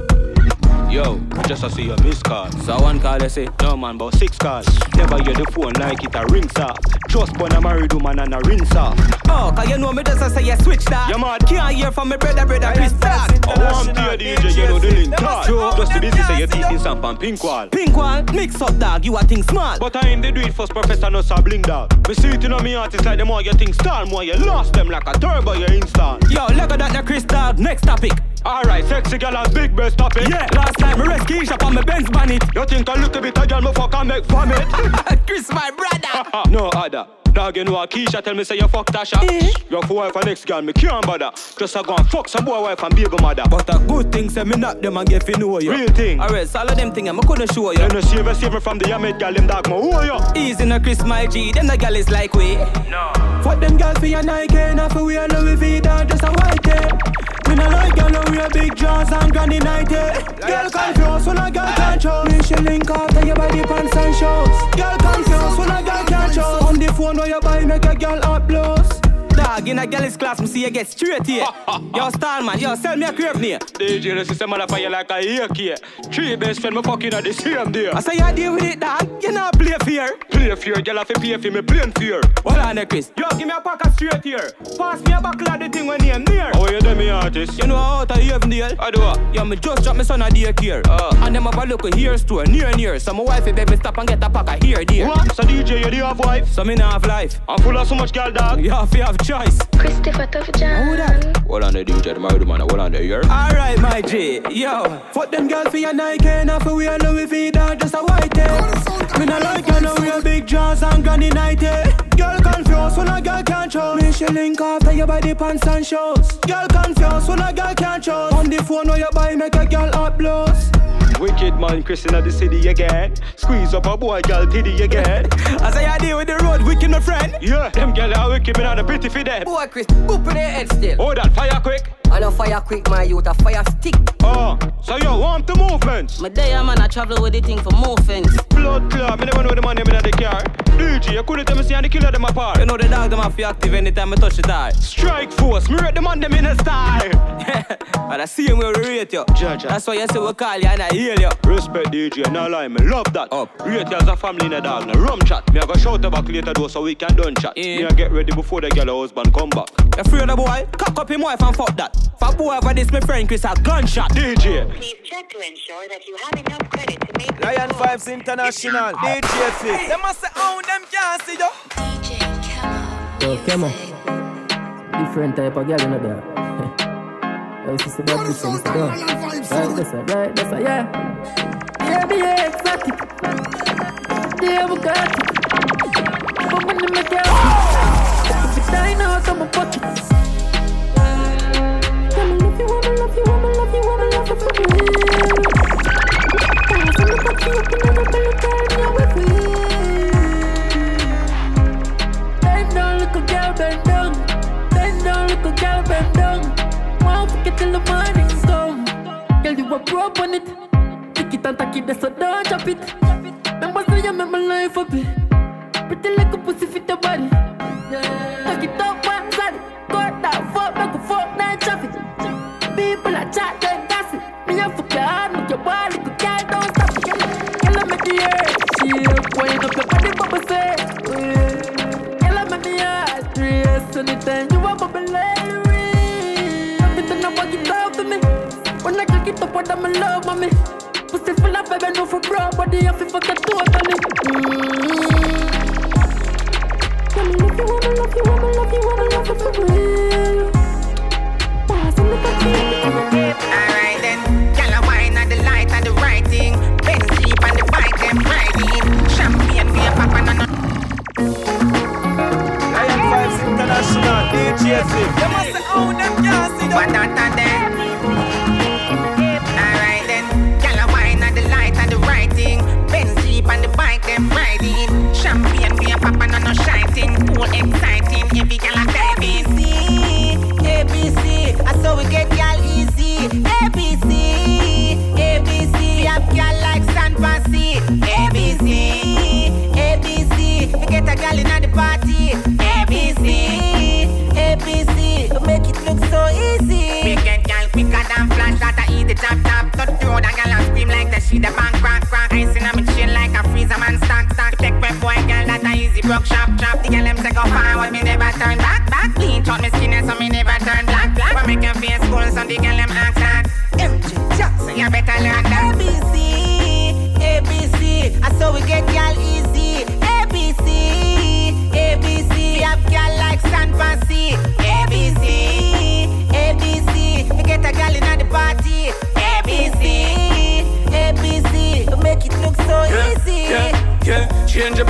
Yo, just to see your missed call. So one call they say, no man, but six calls. Never hear the phone like it a ring off. Just born a married woman and a rinse off. Oh, cause you know me just a say you switch that. You mad? Can't hear from me brother, brother Chris Dog. I want to hear DJ, you know the link class. Just to busy say your teeth in some pan pink wall. Pink wall, mix up dog, you a think small. But I ain't the do it first professor, no sabling dog. Me see it in on me artist like the more you think style, more you lost them like a turbo you install. Yo, look at that the Chris Dog, next topic. Alright, sexy girl has big breast topic. Yeah, last time me rescue shop on my Benz bonnet. You think I look a bit a girl, me fuck and make vomit? Chris, my brother. no other. Dog, you know a Keisha tell me say you fuck Tasha. Eh? Your for wife and next girl, me can't bother. Just a go and fuck some boy wife and baby mother. But a good thing say me not them and get fi know you. Real thing. Alright, so all of them thing I couldn't show you. You know save save me from the Ahmed girl, them dog, me who are you? Easy no Chris, my G, them the gal is like we. No. Fuck them girls for your Nike, not for we a Louis V, dog, just a white tape. Me no like girl who wear big jaws and granny nighty. Eh. Girl confused when a girl can't show. Me she link after your body pants and shows. Girl confused when a girl can't show. On the phone where you buy make a girl uploads. Dog in a girl's class, me see you get straight here. yo, star man, yo, sell me a crib near. DJ, this is a motherfucker like a AK. Three best friend, me fucking at the same day. I say you deal with it, dog. You not play fear. Play fear, girl, have to pay for me plain fear. Hold on, there, Chris. Yo, give me a pack of straight here. Pass me a buckle of the thing when you're near. How you do me artist? You know how to even deal? I do what? Yo, me just drop me son a daycare. Uh. And them have a look hair store near and near. So my wife beg me stop and get a pack of hair there. What? So DJ, you do have wife? So me not have life. I'm full of so much girl, dog. You have to have choice. Christopher Tough John. Who that? Hold on the DJ, the married man, hold on the ear. Alright, my G. Yo, fuck them girls for your Nike, not for wear Louis V, dog, just a white tape. Me not like you know wear big jaws and granny nighty. Eh. Girl confused when a girl can't show. Me she link after your body pants and shows. Girl confused when a girl can't show. On the phone where you buy make a girl uploads. Wicked man, Chris in the city again. Squeeze up a boy, girl, titty again. I say I deal with the road, wicked my friend. Yeah, them girl are wicked, me not a pretty for them. Boy, Chris, boop in their head still. Oh, that fire quick. I know fire quick, my youth, a fire stick. Oh, so you want the movements? My day, man, I travel with the thing for more movements. Blood club, me never know the money in the car. DJ, you couldn't tell me see and the killer them apart. You know the dog them have to active anytime I touch the die. Strike force, me rate the man them in a style. and I see him where we rate you. Judge. That's why you say we call you and I hear you. Respect DJ, no lie, me love that. Up. Rate you as a family in a dog, no rum chat. Me I go shout back later though so we can done chat. Yeah. Me I get ready before the girl husband come back. You afraid of the boy? Cock up him wife and fuck that. For boy over this, my friend Chris a gunshot. DJ. Please check to ensure that you have enough credit to make Lion Vibes International, DJ Fif. They must say, oh, them can't see you. DJ Kemo. Yo, Kemo. Different type of girl in there. hey, sister, that bitch, sister, go. Right, that's a, right, that's a, yeah. Yeah, be exotic. Yeah, Bugatti. But when you make it, if you die out of my pocket. Tell up it. Remember, say you make my life up.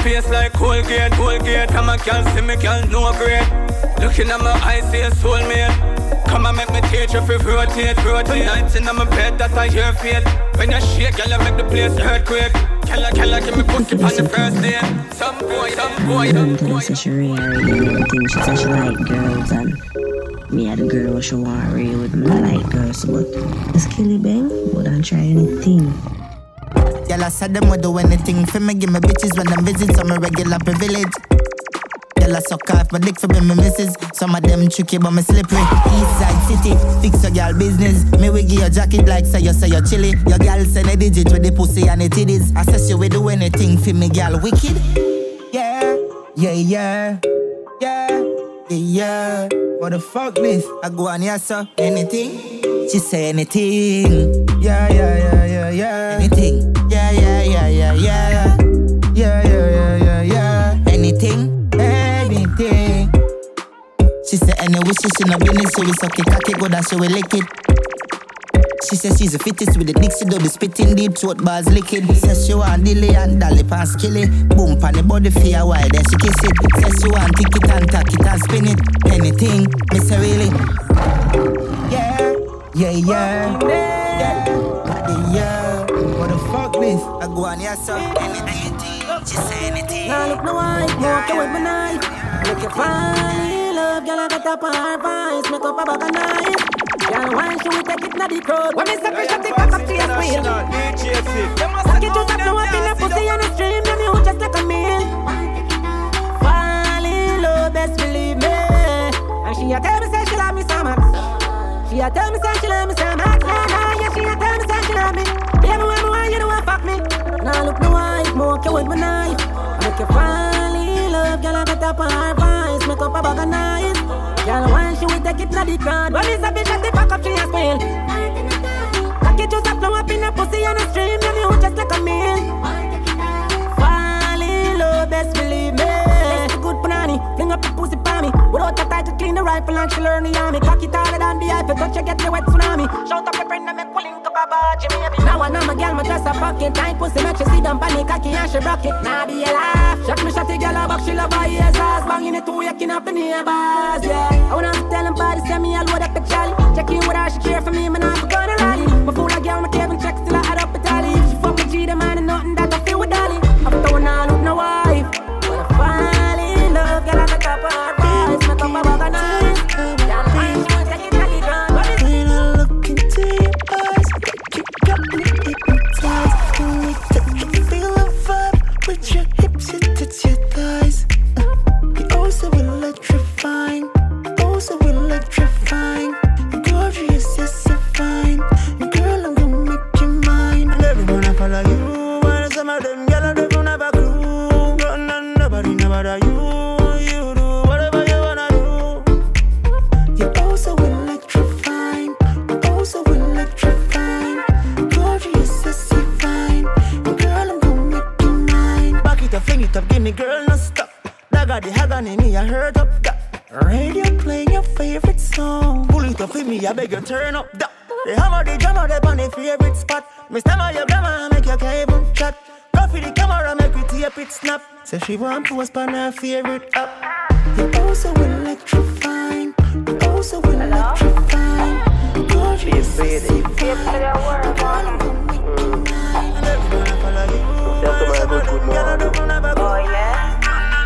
Yeah. Change the pace like Colgate, Colgate. I'm a girl, see me girl, no great. Looking at my eyes, see a soulmate. Come and make me teach you if you rotate, rotate. Nights in my bed, that I hear feel. When you shake, girl, you make the place earthquake. Killer, killer, give me pussy on the first day. Some boy, some boy, some boy. She really real thing. She said she like girls and me had a girl she want real with. I like girls, but just kill it, bang. But don't try anything. Girl, I said them would do anything for me. Give me bitches when them visit some a regular privilege. Girl, I suck off my dick for me, me misses. Some of them tricky, but me slippery. East side city, fix your girl business. Me give your jacket like say you say you chilly. Your girl send a digit with the pussy and the titties. I says you will do anything for me, girl. Wicked. Yeah, yeah, yeah, yeah, yeah. What the fuck this? I go on here, sir. Anything? She say anything. Yeah, yeah, yeah, yeah. Wishes she no business, so we suck it, cock it, good and she will lick it. She says she's the fittest with the Dixie do the spitting deep throat bars licking. Says she want dilly and dolly pass kill it. Boom pan the body for a while, then she kiss it. Says she want tick it and tack it and spin it. Anything, me say really. Yeah, yeah, yeah, yeah, yeah. What the fuck this? I go on here, so anything. She say anything. Now look no white, walk away my knife. Look you fine, love, girl, I got up on her vines, make up a bag of knife. Girl, why should we take it na the crowd? When it's a fish, I take back up to your squeal. Like it just up, no up in a pussy on the stream, then you just like a meal. Fall in love, best believe me. And she a tell me say she love me so much. She a tell me say she love me so much. Nah, nah, yeah, she a tell me say she love me. Baby, when me want you, do I fuck me? Now look no white, more you with my knife. Make you fall in love, girl, I got up on her vines, make up a bag. Girl, when she will take it to the crowd, when it's a bitch, I take back up, she a squeal. Cock it just a flow up in a pussy on the stream, you just like a meal. Fall in love, best believe me. Good punani, fling up the pussy for me. Without a title, clean the rifle and she learn the army. Cock it harder than the Eiffel, touch you get the wet tsunami. Shout up your friend and make link up a bar, Jimmy. Now I know my girl, my dress a fucking tight pussy, make she see them panic, cocky and she rock it. Now be alive. Shot me, shot the girl, back she love her ears, ass banging it too, yaking up the neighbors, yeah. I wanna tell them body, send me a load up the jolly. Check in with her, she care for me, man, I'm gonna rally. Fool a girl, my Kevin check still I add up a tally. She fuck with G, the man, and nothing that I feel with Dolly. After one, I look no make it tape it snap. Say she want post on her favorite app. You're oh so electrifying, you're oh so electrifying. Gorgeous, yes, you're fine. Oh?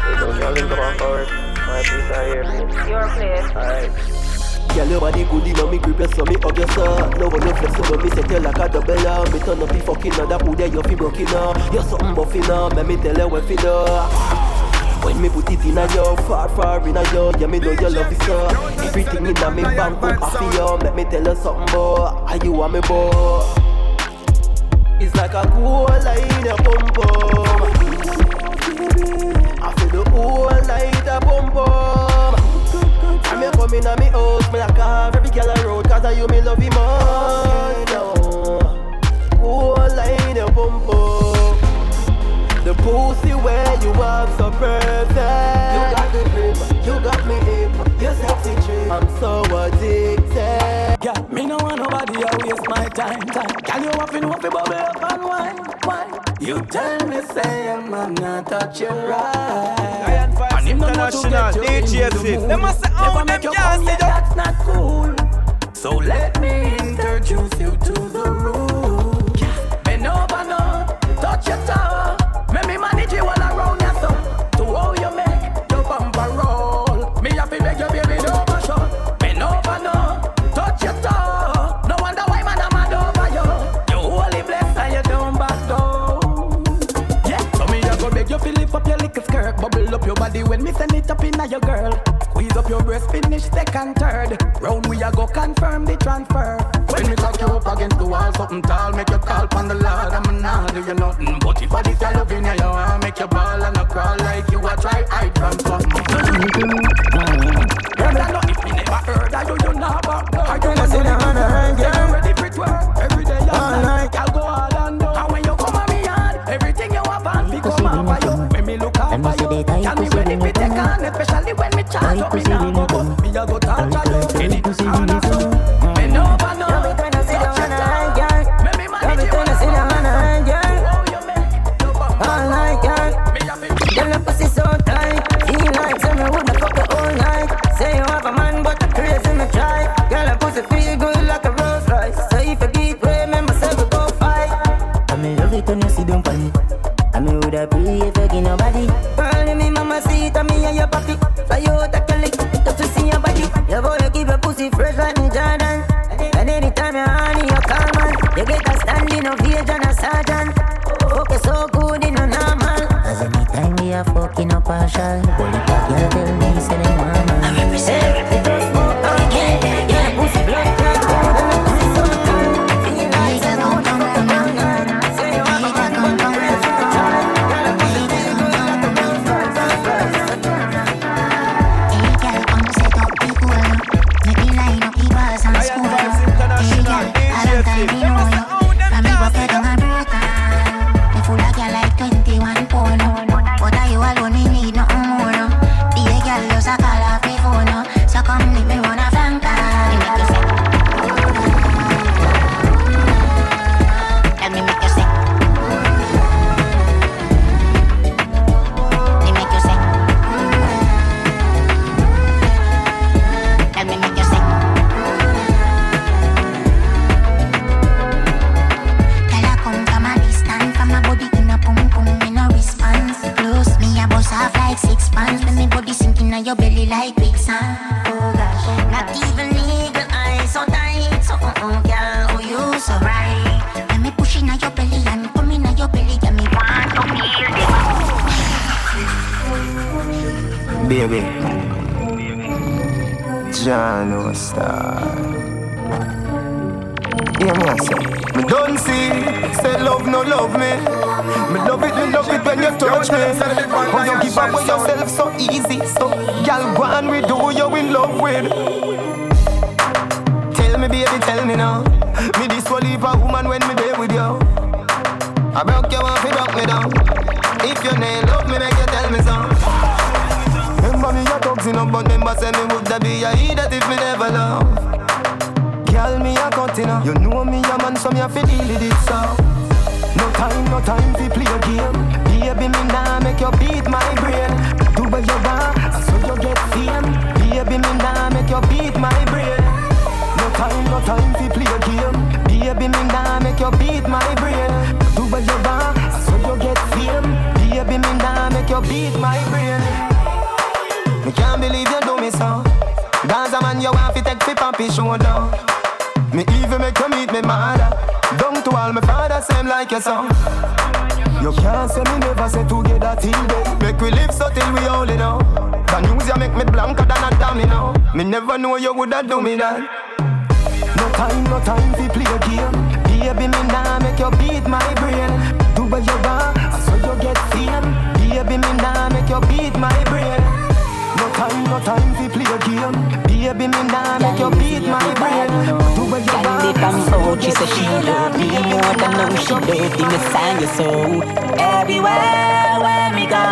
You know, y'all link up on forward. My piece out here. Your place. Alright. Girl, your body good, know me grip you, so me hug you, sir. No one no flexible, me set you like a double. Me turn up the fucking other who there, you feel broken up. You're something buffy now, let me tell you you do. When me put it in a yo, far, far in a yo, yeah me know you love it, sir. Everything in a me bank book, feel you. Let me tell you something, boy. Are you want me, boy? It's like a cool line a pum pum. I feel the whole night a pum pum. Here coming me house, me like have every girl around Cause I you me love him most now Whole line a pum pum The pussy where you have so perfect. You got the grip, you got me hip. You sexy trick, I'm so addicted. Yeah, me no want nobody to waste my time, time. Can you up in up bubble up and wine, wine? You tell me say I'm not touch you right. And him no know to get you DJ the Them must say, oh, them can't see that's not cool. So let me introduce you to the room. Bend over now, touch your toe. Body when me send it up inna your girl. Squeeze up your breast, finish second, third. Round we a go confirm the transfer. When me cock you up against the wall, something tall, make you call pon the Lord. I'm not do you nothing, but if I this your loving you, you want make you ball and a crawl like you a try I transform. Heard I know if me never heard I do you not back down. I don't see me up me now go. Me a go touch you, any sound of so. Bend John Star. Hear me, I say. Me don't see, say love no love me. Me love it, me love it when you touch me. How you give up away yourself so easy, so girl, go on, we do you in love with. Tell me, baby, tell me now. Me this will leave a woman when me there with you. I broke you off, you broke me down. If you nail love me, make you tell me so. Your thugs but remember say me would be a idiot if me never love. Girl, me a continent. You know me a man, so me a fi deal with it so. No time, no time fi play a game. Baby, me nah make you beat my brain. Do what you want, so you get fame. Baby, me nah make you beat my brain. No time, no time fi play a game. Baby, me nah make you beat my brain. Do what you want, so you get fame. Baby, me nah make you beat my brain. Me can't believe you do me so. Gaza man, you want fi take fi papi shoulder. Me even make you meet me mother. Down to all my father, same like your son. You can't say me never say together till then. Make we live so till we only know. The news you make me blanker than a domino. Me never know you woulda do me that. No time, no time fi play a game. Baby, me nah make you beat my brain. Do what you want, so you get fame. Baby, me nah make you beat my brain. Time, no time fi play a game. Baby, me nah make you beat my brain. Do what you want. I'm so, she said she love me more than know she love the Messiah so Everywhere where me go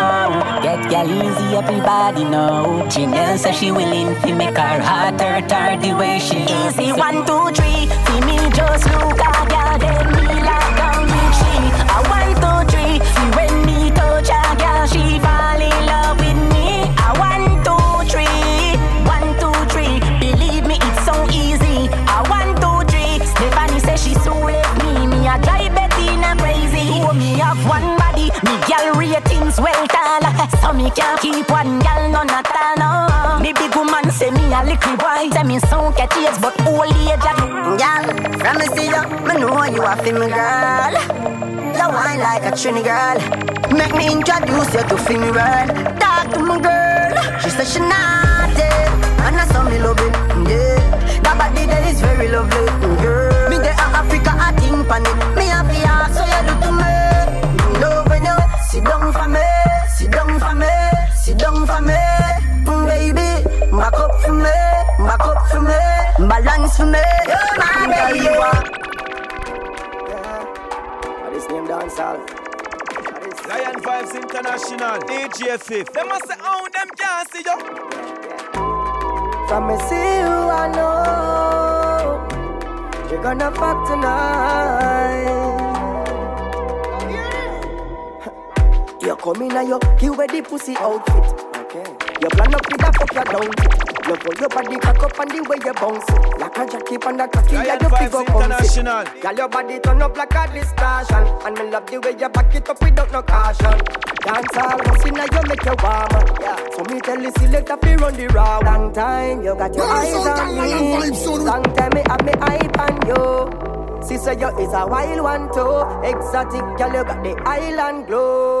Get girl easy, everybody know Janelle says she willing to make her heart hurt her the way she Easy, one, two, three. See me just look at girl, then me like body. Me girl ratings well taller. So me can't keep one girl none at all. No. Me big woman say me a little boy. Say me so catchy, but old age a Girl, from me see you, me know you a feel me girl. You wine like a Trini girl. Make me introduce you to Fimi world. Talk to my girl. She said she naughty, and I saw me love it. Yeah, that body there is very lovely, girl. Me there a Africa, I think on it. Me a fi ask so you do sit down for me, sit down for me, sit down for me, Mm, baby. Back up for me, back up for me, balance for me. You're my baby. You are. What is name dancehall? Lion Vibes International, DJ Fif. Them must say, oh, them can't see you. From me see you, I know you're gonna fuck tonight. You come in and you give away the pussy outfit. Okay. You plan up with a fuck you down. You pull your body back up and the way you bounce it. Like a jockey on the cocky, yeah, Lion you Vibes pick up on it. International. Girl, your body turn up like a distortion And me love the way you back it up without no caution Dance all once in a you make you warm yeah. So me tell you select selector fi on the raw Long time you got your eyes on me Long time me have me eye on you Sister you is a wild one too. Exotic girl you got the island glow.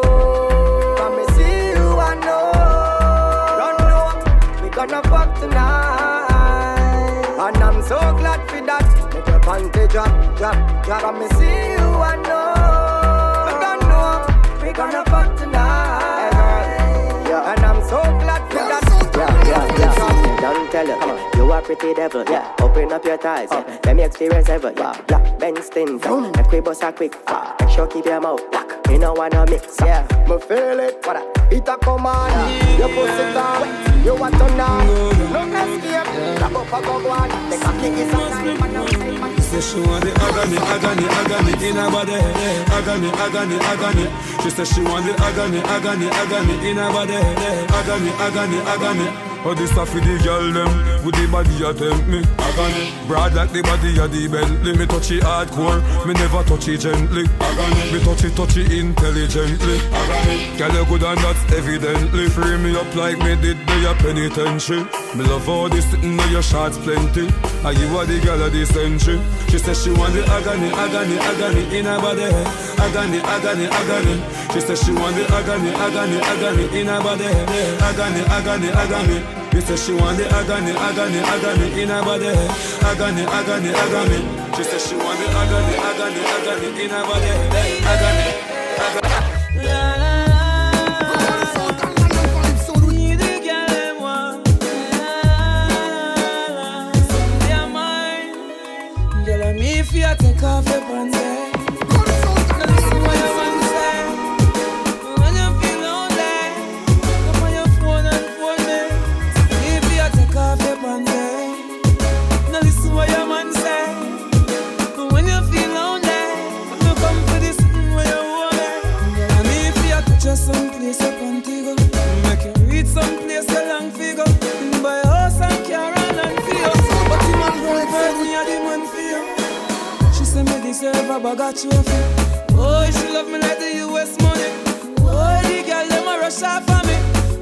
Come me see you I know. Run up, we gonna fuck tonight. And I'm so glad for that. Make your panty drop, drop, drop. And me see you I know, we gonna fuck tell you, come on. You are pretty devil, yeah. Open up your thighs, yeah. Let me experience ever, yeah. Black Benz stint, yeah. Make we bust a quick, yeah. Make sure keep your mouth locked. Me no wanna mix, yeah. Me feel it, what a, it a come on You pussy down, you want to know No escape, grab up a go on The cocky is a knife and a Say she want the agony, agony, agony in her body. Agony, agony, agony. She said she want the agony, agony, agony in her body. Agony, agony, agony. Oh, this stuff with the girl them, with the body you tempt me. Agony, broad like the body of the Bentley. Me touch it hardcore, me never touch it gently. Agony, me touch it, touch it intelligently. Agony, girl you good and that's evidently. Free me up like me did the penitentiary. Me love all this sitting on your shots plenty. Are you are the girl of the century? She said she want the agony, agony, agony in her body. Agony, agony, agony. She said she want the agony, agony, agony in her body. Agony, agony, agony. You said she want the agony, agony, agony in her body. Agony, agony, agony. She said she want the agony, agony, agony in her body. Agony, agony. If you take off a bag of. Oh, she love me like the US money. Oh, the girl them a rush off for me.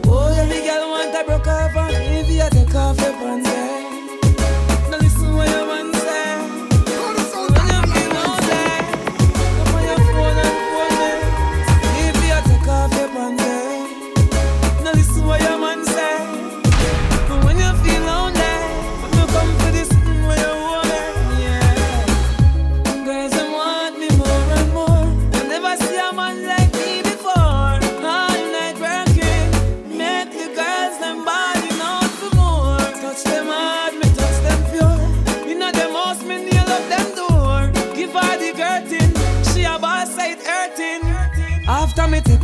Oh, every girl want a broke off on me. If you take off your pants, eh?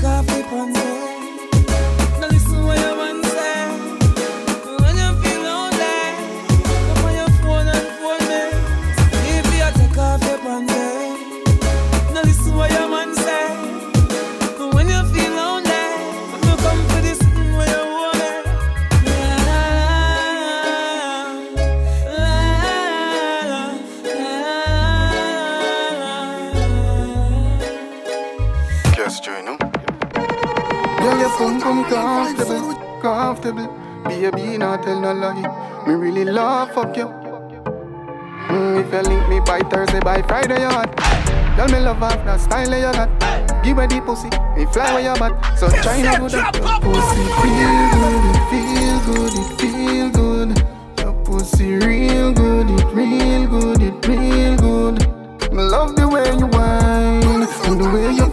After me comfortable, comfortable. Baby, not tell no lie. Me really love fuck you. Mm, if you link me by Thursday, by Friday, you hot. Girl, me love off that style you got. Give me the pussy, me fly where you at. So China good up. Your pussy feel good, it feel good, it feel good. Your pussy real good, it real good, it real good. Me love the way you whine and the way you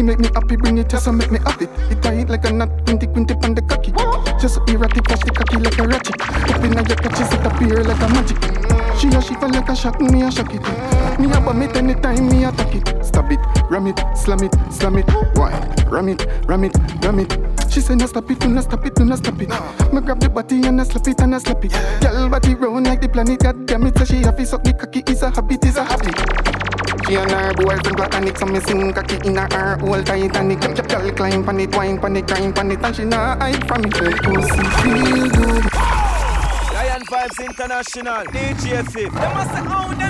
pussy make me happy, bring it just so make me happy. It tight like a nut, quinty quinty pan the cocky. Just erratic, catch the cocky like a ratchet. Up in your catches, it appear like a magic. She a shiver like a shock, me a shock it. Me a bomb it anytime, me attack it. Stab it, ram it, slam it, slam it. Why? Ram it, ram it, ram it. She say no stop it, do no stop it, do no stop it. Me grab the body and I slap it and I slap it. Girl body round like the planet, god damn it. So she have to suck the cocky, is a habit, is a habit. She and her boyfriend platonic, so me sing cocky in her her whole Titanic. Girl climb on it, wine on it, grind on it, and she not hide from it. Her pussy feel good. Lion Vibes International, DJ Fif. They must say, oh,